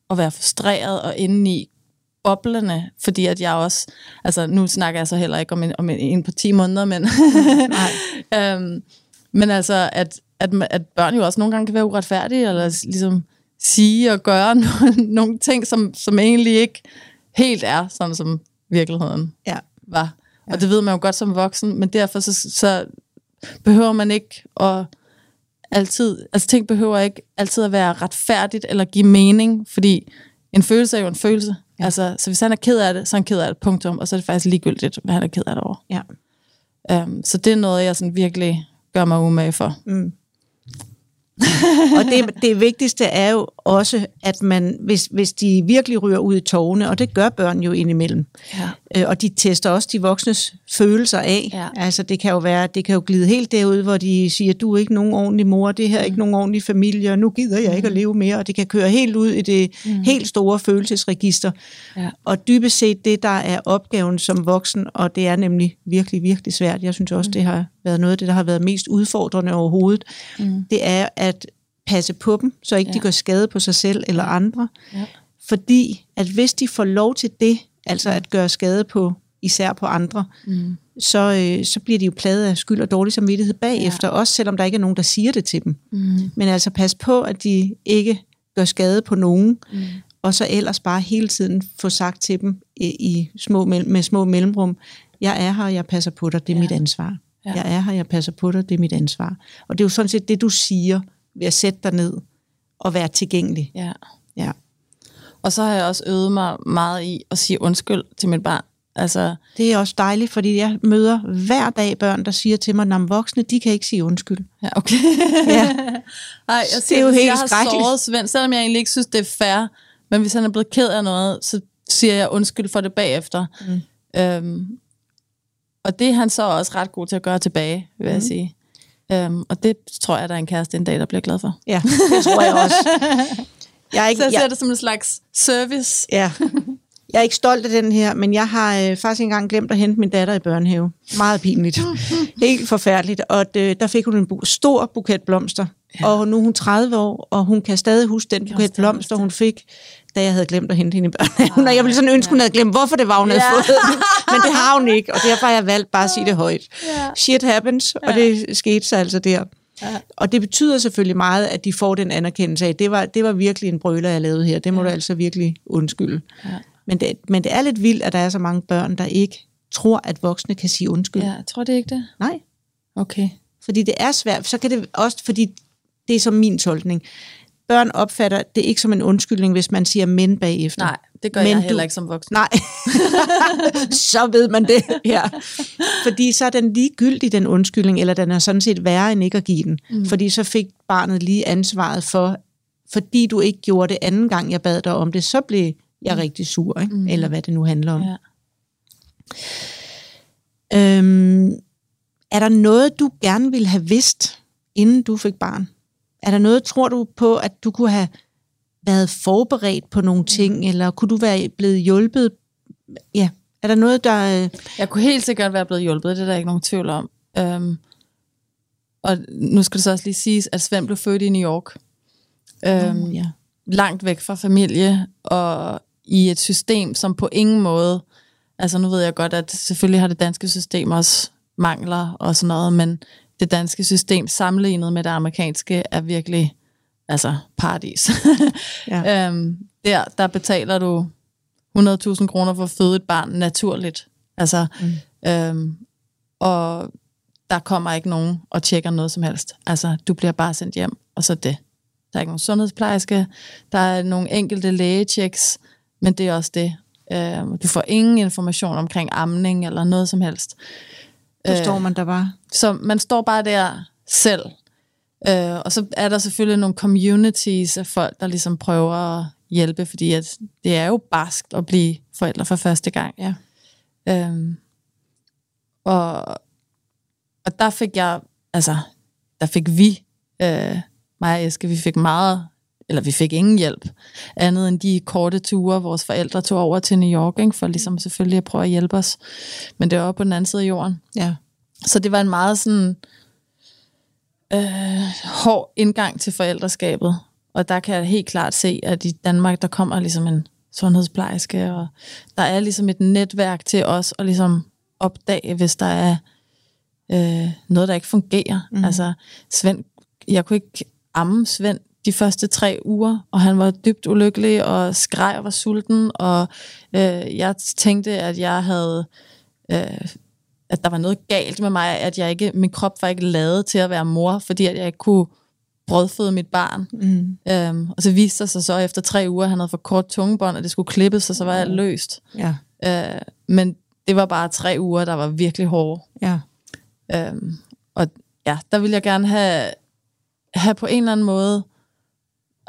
og være frustreret og inde i boblende, fordi at jeg også, altså nu snakker jeg så heller ikke om en, om en, en på 10 måneder, men, <laughs> øhm, men altså, at, at, at børn jo også nogle gange kan være uretfærdige, eller ligesom sige og gøre <laughs> nogle, nogle ting, som, som egentlig ikke helt er, sådan som virkeligheden
Ja.
var. Ja. Og det ved man jo godt som voksen, men derfor så, så behøver man ikke at altid, altså ting behøver ikke altid at være retfærdigt eller give mening, fordi en følelse er jo en følelse. Ja. Altså, så hvis han er ked af det, så er han ked af det, punktum, og så er det faktisk ligegyldigt, hvad han er ked af det over.
Ja.
Um, så det er noget, jeg sådan virkelig gør mig umage for.
Mm. <laughs> og det, det vigtigste er jo også, at man, hvis, hvis de virkelig ryger ud i tårne, og det gør børn jo indimellem,
Ja.
øh, og de tester også de voksnes følelser af.
Ja.
Altså det kan jo være, det kan jo glide helt derud, hvor de siger, du er ikke nogen ordentlig mor, det her er ikke nogen ordentlig familie, og nu gider jeg ikke at leve mere, og det kan køre helt ud i det mm. helt store følelsesregister.
Ja.
Og dybest set det, der er opgaven som voksen, og det er nemlig virkelig, virkelig svært. Jeg synes også, mm. det har været noget af det, der har været mest udfordrende overhovedet. Mm. Det er at passe på dem, så ikke ja. de gør skade på sig selv eller andre.
Ja.
Fordi at hvis de får lov til det, altså at gøre skade på især på andre,
Mm.
så, øh, så bliver de jo pladet af skyld og dårlig samvittighed bagefter, ja. også selvom der ikke er nogen, der siger det til dem.
Mm.
Men altså pas på, at de ikke gør skade på nogen,
Mm.
og så ellers bare hele tiden få sagt til dem i, i små, med små mellemrum, jeg er her, jeg passer på dig, det er ja. Mit ansvar. Ja. Jeg er her, jeg passer på dig, det er mit ansvar. Og det er jo sådan set det, du siger ved at sætte dig ned og være tilgængelig.
Ja.
Ja.
Og så har jeg også øvet mig meget i at sige undskyld til mit barn. Altså,
Det er også dejligt, fordi jeg møder hver dag børn, der siger til mig, at voksne, de kan ikke sige undskyld.
ja, okay.
Ja. <laughs>
Ej, jeg
Det er
siger,
jo helt
jeg har såret Svend, selvom jeg egentlig ikke synes, det er fair, men hvis han er blevet ked af noget, så siger jeg undskyld for det bagefter. Mm. Øhm, og det er han så også ret god til at gøre tilbage, vil mm. jeg sige. Øhm, og det tror jeg, der er en kæreste en dag, der bliver glad for.
Ja, det tror jeg også. Jeg er ikke,
Så jeg ser
jeg,
det som en slags service.
ja. jeg er ikke stolt af den her, men jeg har øh, faktisk engang glemt at hente min datter i børnehave. Meget pinligt. Helt forfærdeligt. Og øh, der fik hun en bu- stor buket blomster. Ja. Og nu er hun 30 år, og hun kan stadig huske den buket blomster, hun fik, da jeg havde glemt at hente hende i børnehaven. Og jeg ville sådan ønske, hun havde glemt, hvorfor det var, hun havde
Ja.
fået den. Men det har hun ikke, og derfor har jeg valgt bare at sige det højt.
Ja.
Shit happens, og det skete så altså der.
Ja.
Og det betyder selvfølgelig meget, at de får den anerkendelse af, det var, det var virkelig en brøler, jeg lavede her. Det må ja. du altså virkelig undskylde.
Ja.
Men, det, men det er lidt vildt, at der er så mange børn, der ikke tror, at voksne kan sige undskyld.
Ja, jeg tror det ikke det.
Nej,
Okay.
fordi det er svært. Så kan det også, fordi det er som min tolkning. Børn opfatter det ikke som en undskyldning, hvis man siger men bagefter.
Nej, det gør
Men
jeg
du-
heller ikke som voksen.
Nej, <laughs> så ved man det. Ja. Fordi så er den ligegyldig, den undskyldning, eller den er sådan set værre end ikke at give den. Mm. Fordi så fik barnet lige ansvaret for, fordi du ikke gjorde det anden gang, jeg bad dig om det, så blev jeg mm. rigtig sur, ikke? Mm. eller hvad det nu handler om.
Ja.
Øhm, er der noget, du gerne ville have vidst, inden du fik barn? Er der noget, tror du på, at du kunne have været forberedt på nogle ting, eller kunne du være blevet hjulpet? Ja, Er der noget, der... Øh,
Jeg kunne helt sikkert være blevet hjulpet, det er der ikke nogen tvivl om. Um, og nu skal det så også lige siges, at Svend blev født i New York. Um,
oh, ja.
Langt væk fra familie, og i et system, som på ingen måde... Altså nu ved jeg godt, at selvfølgelig har det danske system også mangler og sådan noget, men det danske system sammenlignet med det amerikanske er virkelig altså paradis.
Ja. <laughs>
øhm, der, der betaler du 100.000 kroner for at føde et barn naturligt. Altså, mm. øhm, og der kommer ikke nogen og tjekker noget som helst. Altså, du bliver bare sendt hjem, og så det. Der er ikke nogen sundhedsplejerske, der er nogle enkelte lægechecks, men det er også det. Øhm, du får ingen information omkring amning eller noget som helst.
Forstår man der bare?
Så man står bare der selv. Øh, og så er der selvfølgelig nogle communities af folk, der ligesom prøver at hjælpe, fordi at det er jo barskt at blive forældre for første gang.
Ja.
Øhm, og, og der fik jeg, altså, der fik vi, øh, mig og Eske, vi fik meget, eller vi fik ingen hjælp, andet end de korte ture, vores forældre tog over til New York, ikke, for ligesom selvfølgelig at prøve at hjælpe os. Men det var på den anden side af jorden.
Ja.
Så det var en meget sådan øh, hård indgang til forældreskabet. Og der kan jeg helt klart se, at i Danmark, der kommer ligesom en sundhedsplejerske, og der er ligesom et netværk til os at ligesom opdage, hvis der er øh, noget, der ikke fungerer. Mm. Altså, Svend, jeg kunne ikke amme Svend de første tre uger, og han var dybt ulykkelig og skreg og var sulten, og øh, jeg tænkte, at jeg havde... Øh, at der var noget galt med mig, at jeg ikke, min krop var ikke lavet til at være mor, fordi at jeg ikke kunne brødføde mit barn.
Mm.
Øhm, og så viste det sig så efter tre uger, at han havde for kort tungebånd, og det skulle klippes, og så var jeg løst.
Ja.
Øh, men det var bare tre uger, der var virkelig hårde.
Ja.
Øhm, og ja, der ville jeg gerne have, have på en eller anden måde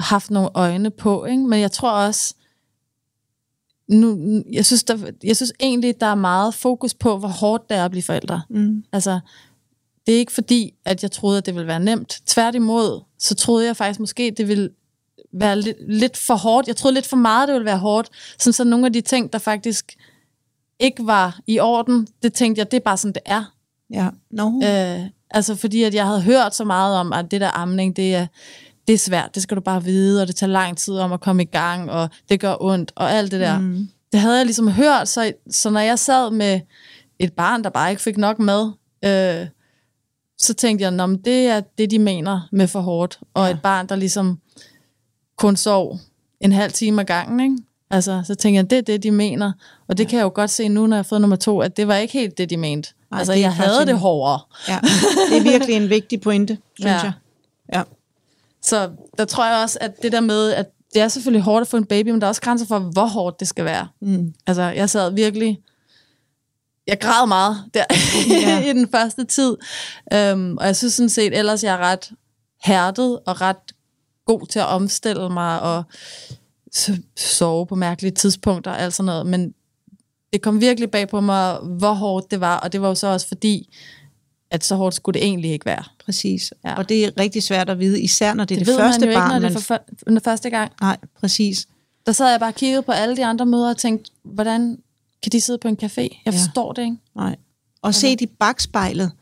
haft nogle øjne på, ikke? men jeg tror også, nu, jeg, synes, der, jeg synes egentlig, der er meget fokus på, hvor hårdt det er at blive forældre.
Mm.
Altså, det er ikke fordi, at jeg troede, at det ville være nemt. Tværtimod, så troede jeg faktisk måske, det ville være lidt, lidt for hårdt. Jeg troede lidt for meget, det ville være hårdt. Sådan så nogle af de ting, der faktisk ikke var i orden, det tænkte jeg, det er bare sådan, det er.
Ja. No.
Øh, altså fordi, at jeg havde hørt så meget om, at det der amning, det er, det er svært, det skal du bare vide, og det tager lang tid om at komme i gang, og det gør ondt, og alt det der.
Mm.
Det havde jeg ligesom hørt, så, så når jeg sad med et barn, der bare ikke fik nok mad, øh, så tænkte jeg, at det er det, de mener med for hårdt. Og
Ja.
et barn, der ligesom kun sov en halv time ad gangen, ikke? Altså, så tænkte jeg, det er det, de mener. Og det ja. kan jeg jo godt se nu, når jeg har fået nummer to, at det var ikke helt det, de mente.
Nej,
altså, jeg havde det hårdere.
Ja. Det er virkelig en vigtig pointe, <laughs> synes
Ja.
jeg. Ja.
Så der tror jeg også, at det der med, at det er selvfølgelig hårdt at få en baby, men der er også grænser for, hvor hårdt det skal være.
Mm.
Altså, jeg sad virkelig... Jeg græd meget der <laughs>
Ja. <laughs>
i den første tid. Um, og jeg synes sådan set, ellers jeg er ret hærdet og ret god til at omstille mig og sove på mærkelige tidspunkter og alt sådan noget. Men det kom virkelig bag på mig, hvor hårdt det var. Og det var jo så også fordi, at så hårdt skulle det egentlig ikke være.
Præcis.
Ja.
Og det er rigtig svært at vide, især når det er det,
Det,
det første
man
barn.
ikke, når det
man...
er for, for, første gang.
Nej, præcis.
Der sad jeg bare og kiggede på alle de andre møder og tænkte, hvordan kan de sidde på en café? Jeg
Ja.
forstår det ikke.
Nej. Og se i bagspejlet.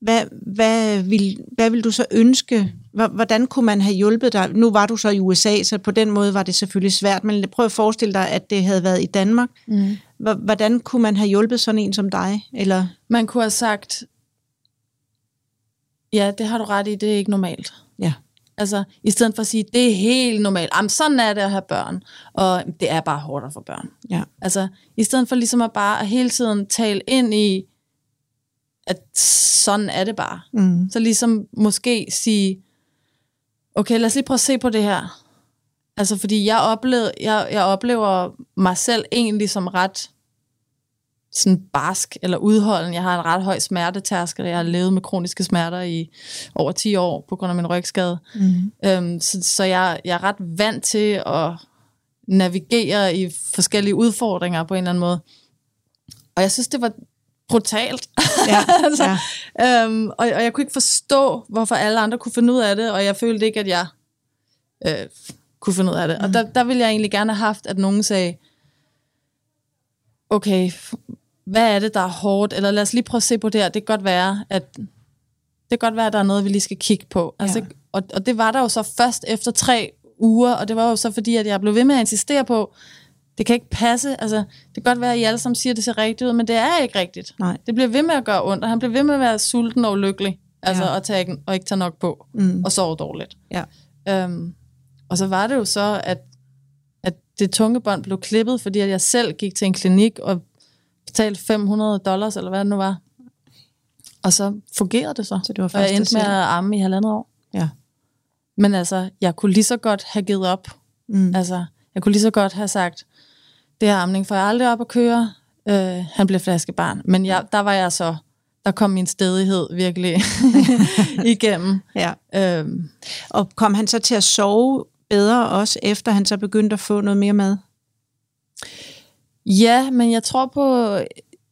Hvad, hvad, vil, hvad vil du så ønske? Hvor- Hvordan kunne man have hjulpet dig? Nu var du så i USA, så på den måde var det selvfølgelig svært, men prøv at forestille dig, at det havde været i Danmark.
Mm.
Hvor- Hvordan kunne man have hjulpet sådan en som dig? Eller,
Man kunne have sagt, ja, det har du ret i, det er ikke normalt.
ja.
Altså, i stedet for at sige, det er helt normalt. Jamen, sådan er det at have børn. Og det er bare hårdt at få børn.
Ja.
Altså, i stedet for ligesom at bare at hele tiden tale ind i, at sådan er det bare.
Mm.
Så ligesom måske sige, okay, lad os lige prøve at se på det her. Altså, fordi jeg oplever, jeg, jeg oplever mig selv egentlig som ret sådan barsk eller udholden. Jeg har en ret høj smertetærskel. Jeg har levet med kroniske smerter i over 10 år på grund af min rygskade.
Mm.
Øhm, så så jeg, jeg er ret vant til at navigere i forskellige udfordringer på en eller anden måde. Og jeg synes, det var brutalt.
Ja, <laughs>
altså,
ja.
øhm, og, og jeg kunne ikke forstå, hvorfor alle andre kunne finde ud af det, og jeg følte ikke, at jeg øh, kunne finde ud af det. Mm. Og der, der ville jeg egentlig gerne have haft, at nogen sagde, okay, hvad er det, der er hårdt? Eller lad os lige prøve at se på det her. Det kan godt være, at det kan godt være, at der er noget, vi lige skal kigge på. Altså,
Ja.
og, og det var der jo så først efter tre uger, og det var jo så fordi, at jeg blev ved med at insistere på, det kan ikke passe. Altså, det kan godt være, at I alle sammen siger, at det ser rigtigt ud, men det er ikke rigtigt.
Nej.
Det bliver ved med at gøre ondt, og han bliver ved med at være sulten og ulykkelig. Altså,
Ja.
og, tage, og ikke tage nok på,
Mm.
og sove dårligt.
Ja.
Øhm, og så var det jo så, at, at det tunge bånd blev klippet, fordi at jeg selv gik til en klinik og betalte 500 dollars, eller hvad det nu var. Og så fungerede det så.
Så det var
og jeg
først
endte med at amme i halvandet år.
Ja.
Men altså, jeg kunne lige så godt have givet op.
Mm.
Altså, jeg kunne lige så godt have sagt, det her amning får jeg aldrig op at køre. Øh, han bliver flaskebarn. Men jeg, der var jeg så, der kom min stedighed virkelig <laughs> igennem.
Ja.
Øhm,
Og kom han så til at sove bedre også, efter han så begyndte at få noget mere mad?
Ja, men jeg tror på,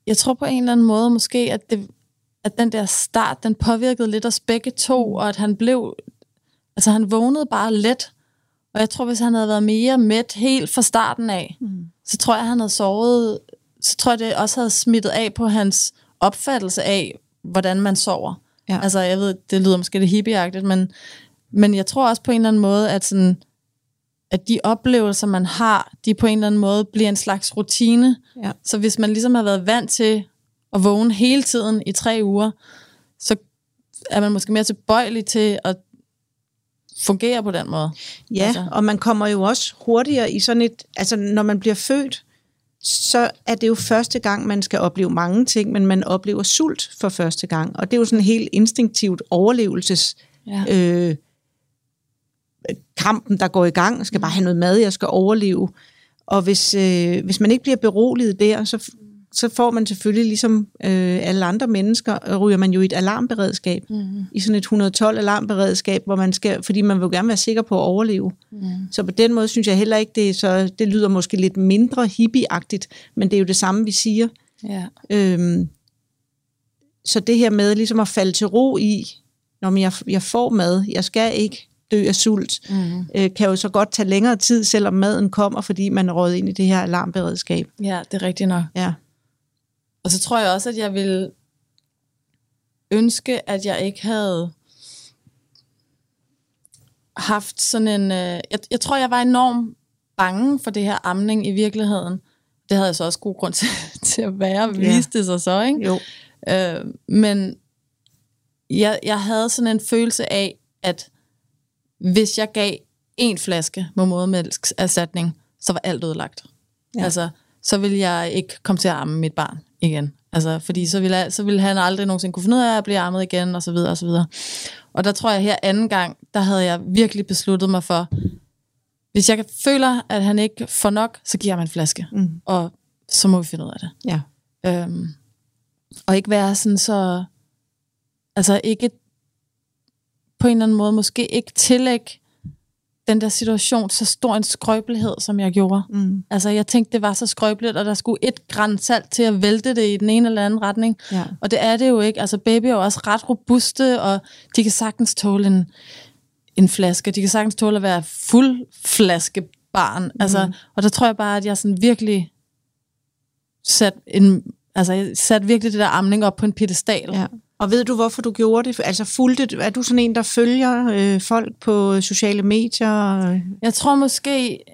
jeg tror på en eller anden måde måske, at, det, at den der start, den påvirkede lidt os begge to, og at han blev, altså han vågnede bare let. Og jeg tror, hvis han havde været mere mæt helt fra starten af,
Mm.
så tror jeg, han havde sovet, så tror jeg, det også havde smittet af på hans opfattelse af, hvordan man sover.
Ja.
Altså, jeg ved, det lyder måske lidt hippieagtigt, men, men jeg tror også på en eller anden måde, at, sådan, at de oplevelser, man har, de på en eller anden måde bliver en slags rutine.
Ja.
Så hvis man ligesom har været vant til at vågne hele tiden i tre uger, så er man måske mere tilbøjelig til at fungere på den måde.
Ja,
Altså.
og man kommer jo også hurtigere i sådan et... Altså, når man bliver født, så er det jo første gang, man skal opleve mange ting, men man oplever sult for første gang. Og det er jo sådan helt instinktivt overlevelses...
Ja.
Øh, kampen, der går i gang. Jeg skal bare have noget mad, jeg skal overleve. Og hvis, øh, hvis man ikke bliver beroliget der, så, så får man selvfølgelig, ligesom øh, alle andre mennesker, øh, ryger man jo i et alarmberedskab.
Mm-hmm.
I sådan et 112-alarmberedskab, hvor man skal, fordi man vil gerne være sikker på at overleve.
Mm.
Så på den måde synes jeg heller ikke, det så, det lyder måske lidt mindre hippieagtigt, men det er jo det samme, vi siger.
Ja.
Øhm, så det her med ligesom at falde til ro i, når jeg, jeg får mad, jeg skal ikke dø af sult,
Mm.
øh, kan jo så godt tage længere tid, selvom maden kommer, fordi man er røget ind i det her alarmberedskab.
ja, det er rigtigt nok.
Ja.
Og så tror jeg også, at jeg ville ønske, at jeg ikke havde haft sådan en... Øh, jeg, jeg tror, jeg var enormt bange for det her amning i virkeligheden. Det havde jeg så også god grund til, <laughs> til at være,
Ja.
viste det sig så, ikke?
Jo.
Øh, men jeg, jeg havde sådan en følelse af, at hvis jeg gav en flaske med modermælkserstatning, så var alt ødelagt.
Ja.
Altså, så ville jeg ikke komme til at amme mit barn igen. Altså, fordi så ville, jeg, så ville han aldrig nogensinde kunne finde ud af at blive ammet igen, og så videre, og så videre. Og der tror jeg her anden gang, der havde jeg virkelig besluttet mig for, hvis jeg føler, at han ikke får nok, så giver jeg ham en flaske.
Mm.
Og så må vi finde ud af det.
Ja.
Øhm, og ikke være sådan så... Altså ikke på en eller anden måde måske ikke tillægge den der situation så stor en skrøbelighed, som jeg gjorde.
Mm.
Altså jeg tænkte, det var så skrøbeligt, og der skulle et græn salt til at vælte det i den ene eller anden retning.
Ja.
Og det er det jo ikke. Altså baby er jo også ret robuste, og de kan sagtens tåle en, en flaske. De kan sagtens tåle at være fuld flaske barn. Mm. Altså, og der tror jeg bare, at jeg sådan virkelig sat en, altså jeg satte virkelig det der amning op på en pedestal.
Ja. Og ved du, hvorfor du gjorde det? Altså fulgte, er du sådan en, der følger øh, folk på sociale medier?
Jeg tror måske,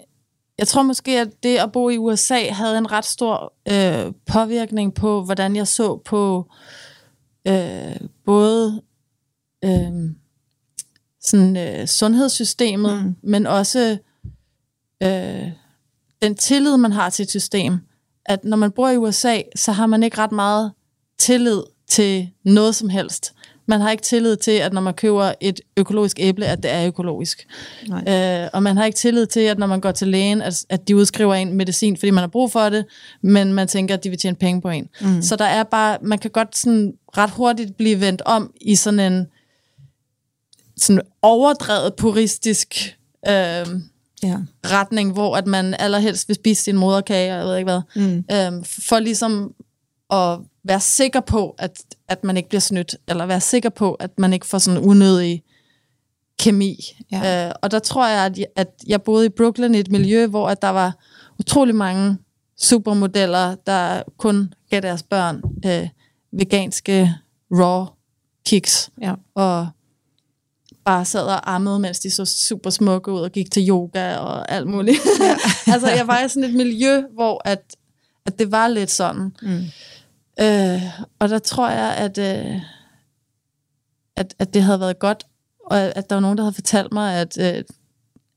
jeg tror måske, at det at bo i USA havde en ret stor øh, påvirkning på, hvordan jeg så på øh, både øh, sådan, øh, sundhedssystemet,
Mm.
men også øh, den tillid, man har til et system. At når man bor i USA, så har man ikke ret meget tillid til noget som helst. Man har ikke tillid til, at når man køber et økologisk æble, at det er økologisk.
Nej.
Øh, og man har ikke tillid til, at når man går til lægen, at, at de udskriver en medicin, fordi man har brug for det, men man tænker, at de vil tjene penge på en. Mm. Så der er bare, man kan godt sådan ret hurtigt blive vendt om i sådan en sådan overdrevet puristisk øh,
Ja.
retning, hvor at man allerhelst vil spise sin moderkage, og jeg ved ikke hvad,
Mm.
øhm, for ligesom at være sikker på, at, at man ikke bliver snydt, eller være sikker på, at man ikke får sådan unødig kemi.
Ja.
Øh, og der tror jeg, at jeg, at jeg boede i Brooklyn i et miljø, hvor at der var utrolig mange supermodeller, der kun gav deres børn øh, veganske raw kiks,
Ja.
og bare sad og ammede, mens de så super smukke ud og gik til yoga og alt muligt. Ja. <laughs> altså, jeg var i sådan et miljø, hvor at, at det var lidt sådan.
Mm.
Øh, og der tror jeg, at, øh, at, at det havde været godt, og at der var nogen, der havde fortalt mig, at øh,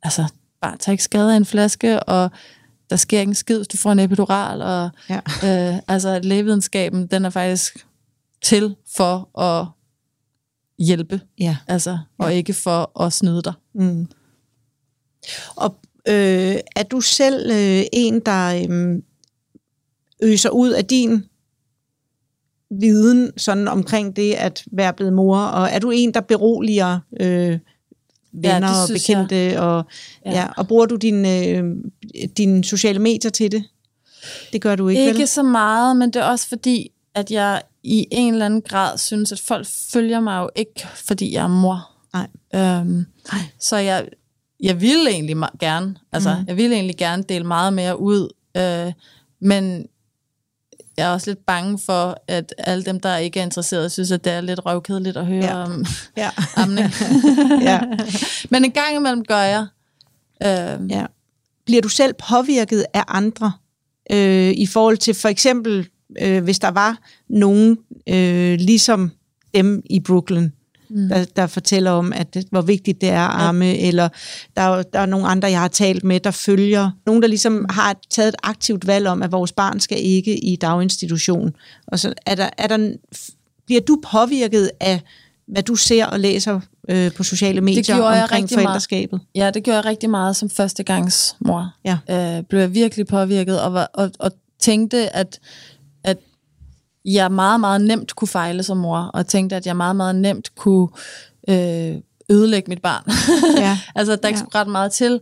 altså, bare tag ikke skade af en flaske, og der sker ikke en skid, hvis du får en epidural, og
Ja.
øh, altså, at lægevidenskaben, den er faktisk til for at hjælpe,
Ja.
altså, og ikke for at snyde dig.
Mm. Og øh, er du selv øh, en, der øh, øser ud af din viden sådan omkring det at være blevet mor, og er du en, der beroliger øh, venner
det
og
jeg.
bekendte, og, ja.
Ja.
Ja, og bruger du dine øh, din sociale medier til det? Det gør du ikke,
Ikke
vel?
så meget, men det er også fordi, at jeg i en eller anden grad synes, at folk følger mig jo ikke, fordi jeg er mor.
Nej.
Øhm,
Nej.
så jeg, jeg ville egentlig gerne, altså mm. jeg ville egentlig gerne dele meget mere ud, øh, men jeg er også lidt bange for, at alle dem, der ikke er interesserede, synes, at det er lidt røvkedeligt at høre
Ja.
om
Ja. <laughs>
amning. <laughs>
ja.
men en gang imellem gør jeg. Øh,
Ja. Bliver du selv påvirket af andre øh, i forhold til for eksempel, øh, hvis der var nogen øh, ligesom dem i Brooklyn, mm. der, der fortæller om, at det, hvor vigtigt det er at amme, ja. eller der, er- der er nogle andre, jeg har talt med, der følger, nogen, der ligesom har taget et aktivt valg om, at vores barn skal ikke i daginstitution. Og så er der, er der, bliver du påvirket af, hvad du ser og læser øh, på sociale medier
jeg
omkring
meget.
forældreskabet?
Ja, det gjorde jeg rigtig meget som førstegangsmor.
Ja.
Øh, blev jeg virkelig påvirket og, var, og, og tænkte, at jeg meget, meget nemt kunne fejle som mor, og tænkte, at jeg meget, meget nemt kunne øh, ødelægge mit barn.
Ja. <laughs>
altså, der er ikke
Ja.
ret meget til,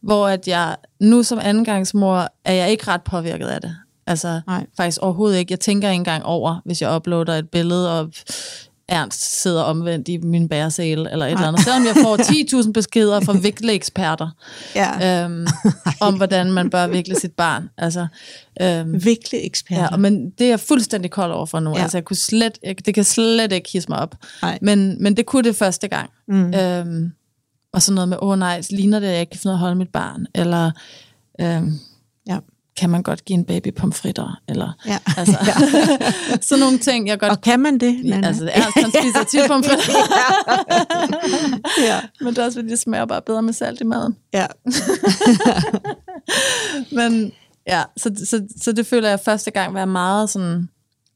hvor at jeg nu som andengangsmor, er jeg ikke ret påvirket af det. Altså,
Nej.
faktisk overhovedet ikke. Jeg tænker ikke engang over, hvis jeg uploader et billede, og Ernst sidder omvendt i min bæresæle, eller et eller andet. Selvom jeg får 10.000 beskeder fra vikle eksperter <laughs>
Ja.
øhm, om, hvordan man bør vikle sit barn. Altså, øhm,
Virkelig eksperter.
ja, men det er jeg fuldstændig kold over for nu.
Ja.
Altså, jeg kunne slet, ikke- det kan slet ikke hisse mig op.
Nej.
Men, men det kunne det første gang.
Mm.
Øhm, og sådan noget med, åh oh, nej, ligner det, at jeg ikke kan finde at holde mit barn? Eller øhm. Kan man godt give en baby pomfritter? Eller,
Ja.
altså, <laughs> sådan nogle ting, jeg godt...
Og kan man det? Nana?
Altså, det er, han spiser tit pomfritter. <laughs>
ja.
Men det er også, fordi det smager bare bedre med salt i maden.
ja. <laughs>
Men ja, så, så, så det føler jeg første gang være meget sådan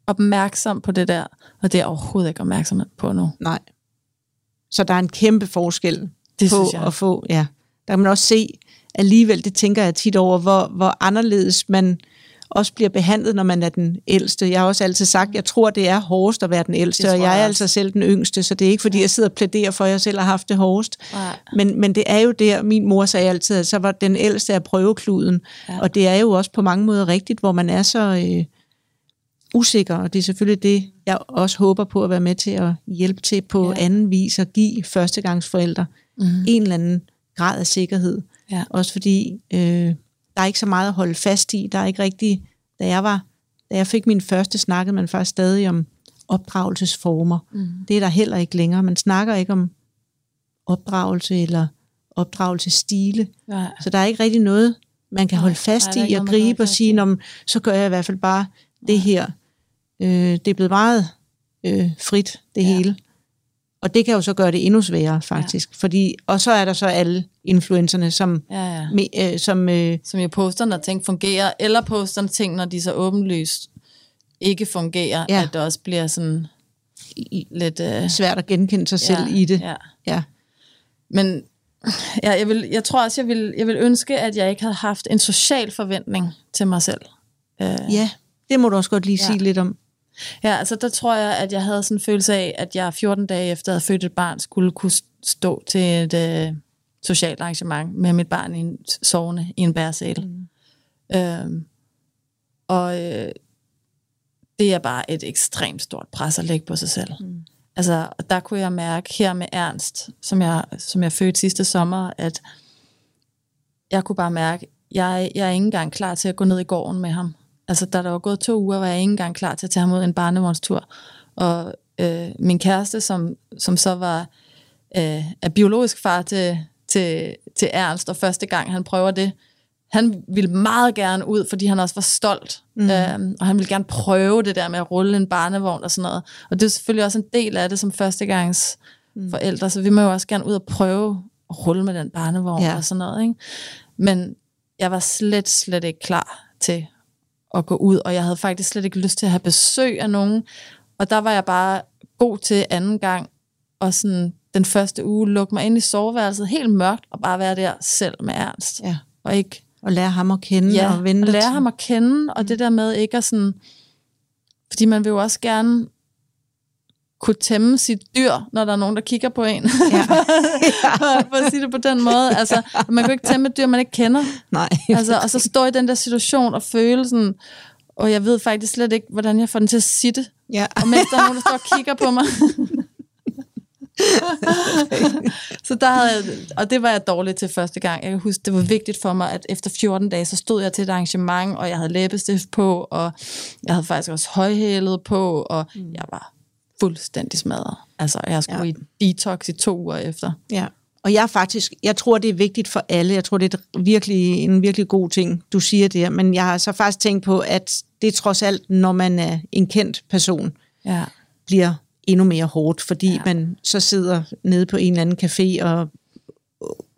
opmærksom på det der, og det er jeg overhovedet ikke opmærksom på nu.
Nej. Så der er en kæmpe forskel
Det
på
synes jeg.
at få, ja. Der kan man også se alligevel, det tænker jeg tit over, hvor, hvor anderledes man også bliver behandlet, når man er den ældste. Jeg har også altid sagt, jeg tror, det er hårdest at være den ældste, og jeg er
jeg
altså selv den yngste, så det er ikke, fordi jeg sidder og plæderer for, at jeg selv har haft det hårdest.
Nej.
Men, men det er jo der, min mor sagde altid, at så var den ældste af prøvekluden. Ja. Og det er jo også på mange måder rigtigt, hvor man er så øh, usikker, og det er selvfølgelig det, jeg også håber på at være med til at hjælpe til på. Ja. anden vis at give førstegangsforældre
Mm.
en eller anden grad af sikkerhed.
Ja.
Også fordi øh, der er ikke så meget at holde fast i. Der er ikke rigtig, da jeg var, da jeg fik min første, snakkede man faktisk stadig om opdragelsesformer.
Mm.
Det er der heller ikke længere. Man snakker ikke om opdragelse eller opdragelsesstile.
Ja.
Så der er ikke rigtig noget, man kan
Nej,
holde fast
nej,
i og gribe og sige. "Nå, så gør jeg i hvert fald bare det her. Øh, det er blevet meget øh, frit, det
Ja.
hele. Og det kan jo så gøre det endnu sværere, faktisk. Ja. Fordi, og så er der så alle influencerne, som,
Ja, ja.
me, øh, som øh,
Som jeg poster, når ting fungerer, eller poster ting, når de så åbenlyst ikke fungerer,
Ja.
ja. at det også bliver sådan lidt... Øh,
svært at genkende sig selv i det.
Ja.
Ja.
Men ja, jeg, vil, jeg tror også, jeg vil, jeg vil ønske, at jeg ikke havde haft en social forventning til mig selv. Øh,
ja, det må du også godt lige
Ja.
sige lidt om.
Ja, altså der tror jeg, at jeg havde sådan en følelse af, at jeg 14 dage efter at have født et barn, skulle kunne stå til et øh, socialt arrangement med mit barn i en sovende i en bæresæl. Mm. Øhm, og øh, det er bare et ekstremt stort pres at lægge på sig selv. Mm. Altså, der kunne jeg mærke her med Ernst, som jeg, som jeg fødte sidste sommer, at jeg kunne bare mærke, jeg, jeg er ikke engang klar til at gå ned i gården med ham. Altså, da der var gået to uger, var jeg ikke engang klar til at tage ham ud en barnevognstur. Og øh, min kæreste, som, som så var øh, er biologisk far til, til, til Ernst, og første gang han prøver det, han ville meget gerne ud, fordi han også var stolt, mm. øhm, og han ville gerne prøve det der med at rulle en barnevogn og sådan noget. Og det er selvfølgelig også en del af det som førstegangs mm. forældre, så vi må jo også gerne ud og prøve at rulle med den barnevogn ja. og sådan noget. Ikke? Men jeg var slet, slet ikke klar til at gå ud, og jeg havde faktisk slet ikke lyst til at have besøg af nogen. Og der var jeg bare god til anden gang, og sådan den første uge lukke mig ind i soveværelset, helt mørkt, og bare være der selv med Ernst.
Ja.
Og ikke
Og lære ham at kende
ja,
og vente.
og lære ham at kende, og det der med ikke at sådan... Fordi man vil jo også gerne kunne tæmme sit dyr, når der er nogen, der kigger på en.
Ja. <laughs>
For at sige det på den måde. Altså, man kan ikke tæmme et dyr, man ikke kender.
Nej.
Altså, og så stå i den der situation og føle sådan, og jeg ved faktisk slet ikke, hvordan jeg får den til at sitte.
Ja.
Og mens der er nogen, der står og kigger på mig. <laughs> så der havde og det var jeg dårlig til første gang. Jeg kan huske, det var vigtigt for mig, at efter 14 dage, så stod jeg til et arrangement, og jeg havde læbestift på, og jeg havde faktisk også højhælet på, og mm. jeg var fuldstændig smadret. Altså, jeg skulle
Ja.
i detox i to uger efter.
Ja. Og jeg faktisk, jeg tror, det er vigtigt for alle. Jeg tror, det er virkelig, en virkelig god ting, du siger der. Men jeg har så faktisk tænkt på, at det er trods alt, når man er en kendt person,
Ja.
bliver endnu mere hårdt, fordi ja. Man så sidder nede på en eller anden café, og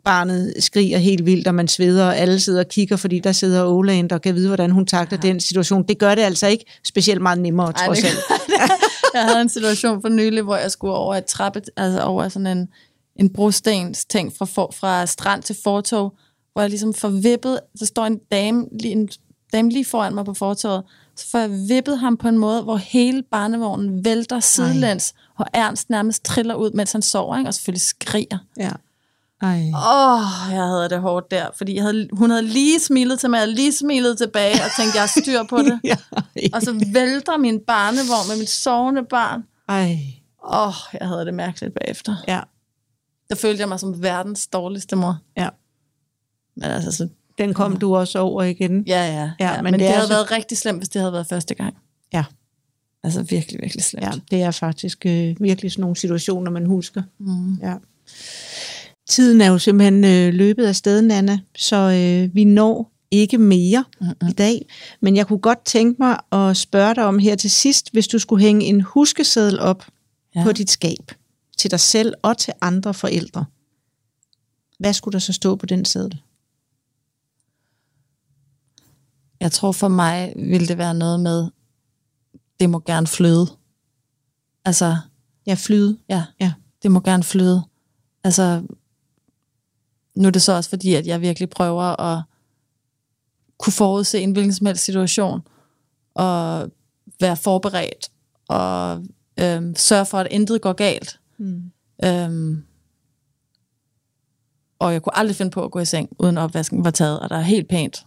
barnet skriger helt vildt, og man sveder, og alle sidder og kigger, fordi der sidder Oland og kan vide, hvordan hun takler ja. den situation. Det gør det altså ikke specielt meget nemmere,
Ej,
trods
det
alt. <laughs>
jeg havde en situation for nylig, hvor jeg skulle over et trappe, altså over sådan en, en brostens ting fra, for, fra strand til fortog, hvor jeg ligesom får vippet, så står en dame, lige, en dame lige foran mig på fortoget, så får jeg vippet ham på en måde, hvor hele barnevognen vælter sidelæns, og Ernst nærmest triller ud, mens han sover, ikke? og selvfølgelig skriger.
Ja. Ej.
Åh, oh, jeg havde det hårdt der, fordi jeg havde, hun havde lige smilet til mig, jeg havde lige smilet tilbage, og tænkte, jeg har styr på det. <laughs>
Ja.
Og så vælter min barnevogn med mit sovende barn.
Ej.
Åh, oh, jeg havde det mærkeligt bagefter.
Ja.
Der følte jeg mig som verdens dårligste mor.
Ja.
Men altså, så,
Den kom du også over igen.
ja, ja. ja,
Ja,
men,
men det
det, havde
så-
været rigtig slemt, hvis det havde været første gang.
Ja.
Altså virkelig, virkelig slemt.
Ja, det er faktisk øh, virkelig sådan nogle situationer, man husker.
Mm.
Ja. Tiden er jo simpelthen øh, løbet af sted, Nana, så øh, vi når ikke mere
Mm-mm.
i dag. Men jeg kunne godt tænke mig at spørge dig om her til sidst, hvis du skulle hænge en huskeseddel op.
Ja.
på dit skab, til dig selv og til andre forældre. Hvad skulle der så stå på den seddel?
Jeg tror for mig ville det være noget med, det må gerne flyde. Altså,
Ja, flyde.
ja,
Ja.
det må gerne flyde. Altså, nu er det så også fordi, at jeg virkelig prøver at kunne forudse en hvilken som helst situation, og være forberedt, og øhm, sørge for, at intet går galt.
Mm.
Øhm, og jeg kunne aldrig finde på at gå i seng, uden opvasken var taget, og der er helt pænt.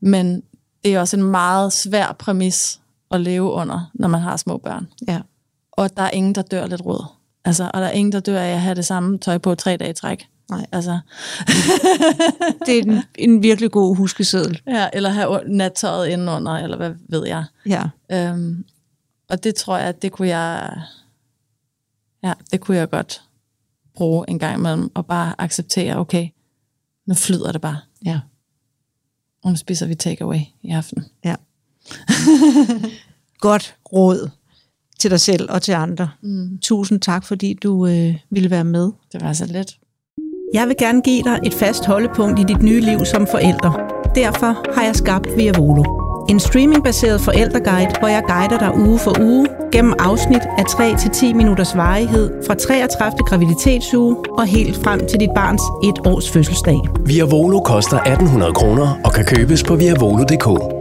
Men det er også en meget svær præmis at leve under, når man har små børn.
Ja.
Og der er ingen, der dør lidt råd. Altså, og der er ingen, der dør af at have det samme tøj på tre dage i træk.
Nej.
Altså, <laughs>
Det er en, en virkelig god huskeseddel.
ja, eller have nattøjet indenunder, eller hvad ved jeg.
Ja.
Øhm, og det tror jeg, at det kunne jeg, ja, det kunne jeg godt bruge en gang imellem, og bare acceptere, okay, nu flyder det bare.
Ja.
Og nu spiser vi takeaway i aften.
Ja. <laughs> Godt råd til dig selv og til andre.
Mm.
Tusind tak, fordi du øh, ville være med.
Det var så let.
Jeg vil gerne give dig et fast holdepunkt i dit nye liv som forælder. Derfor har jeg skabt Via Volo. En streamingbaseret forældreguide, hvor jeg guider dig uge for uge gennem afsnit af 3-10 minutters varighed fra 33. graviditetsuge og helt frem til dit barns et års fødselsdag.
Via Volo koster 1800 kroner og kan købes på viavolo.dk.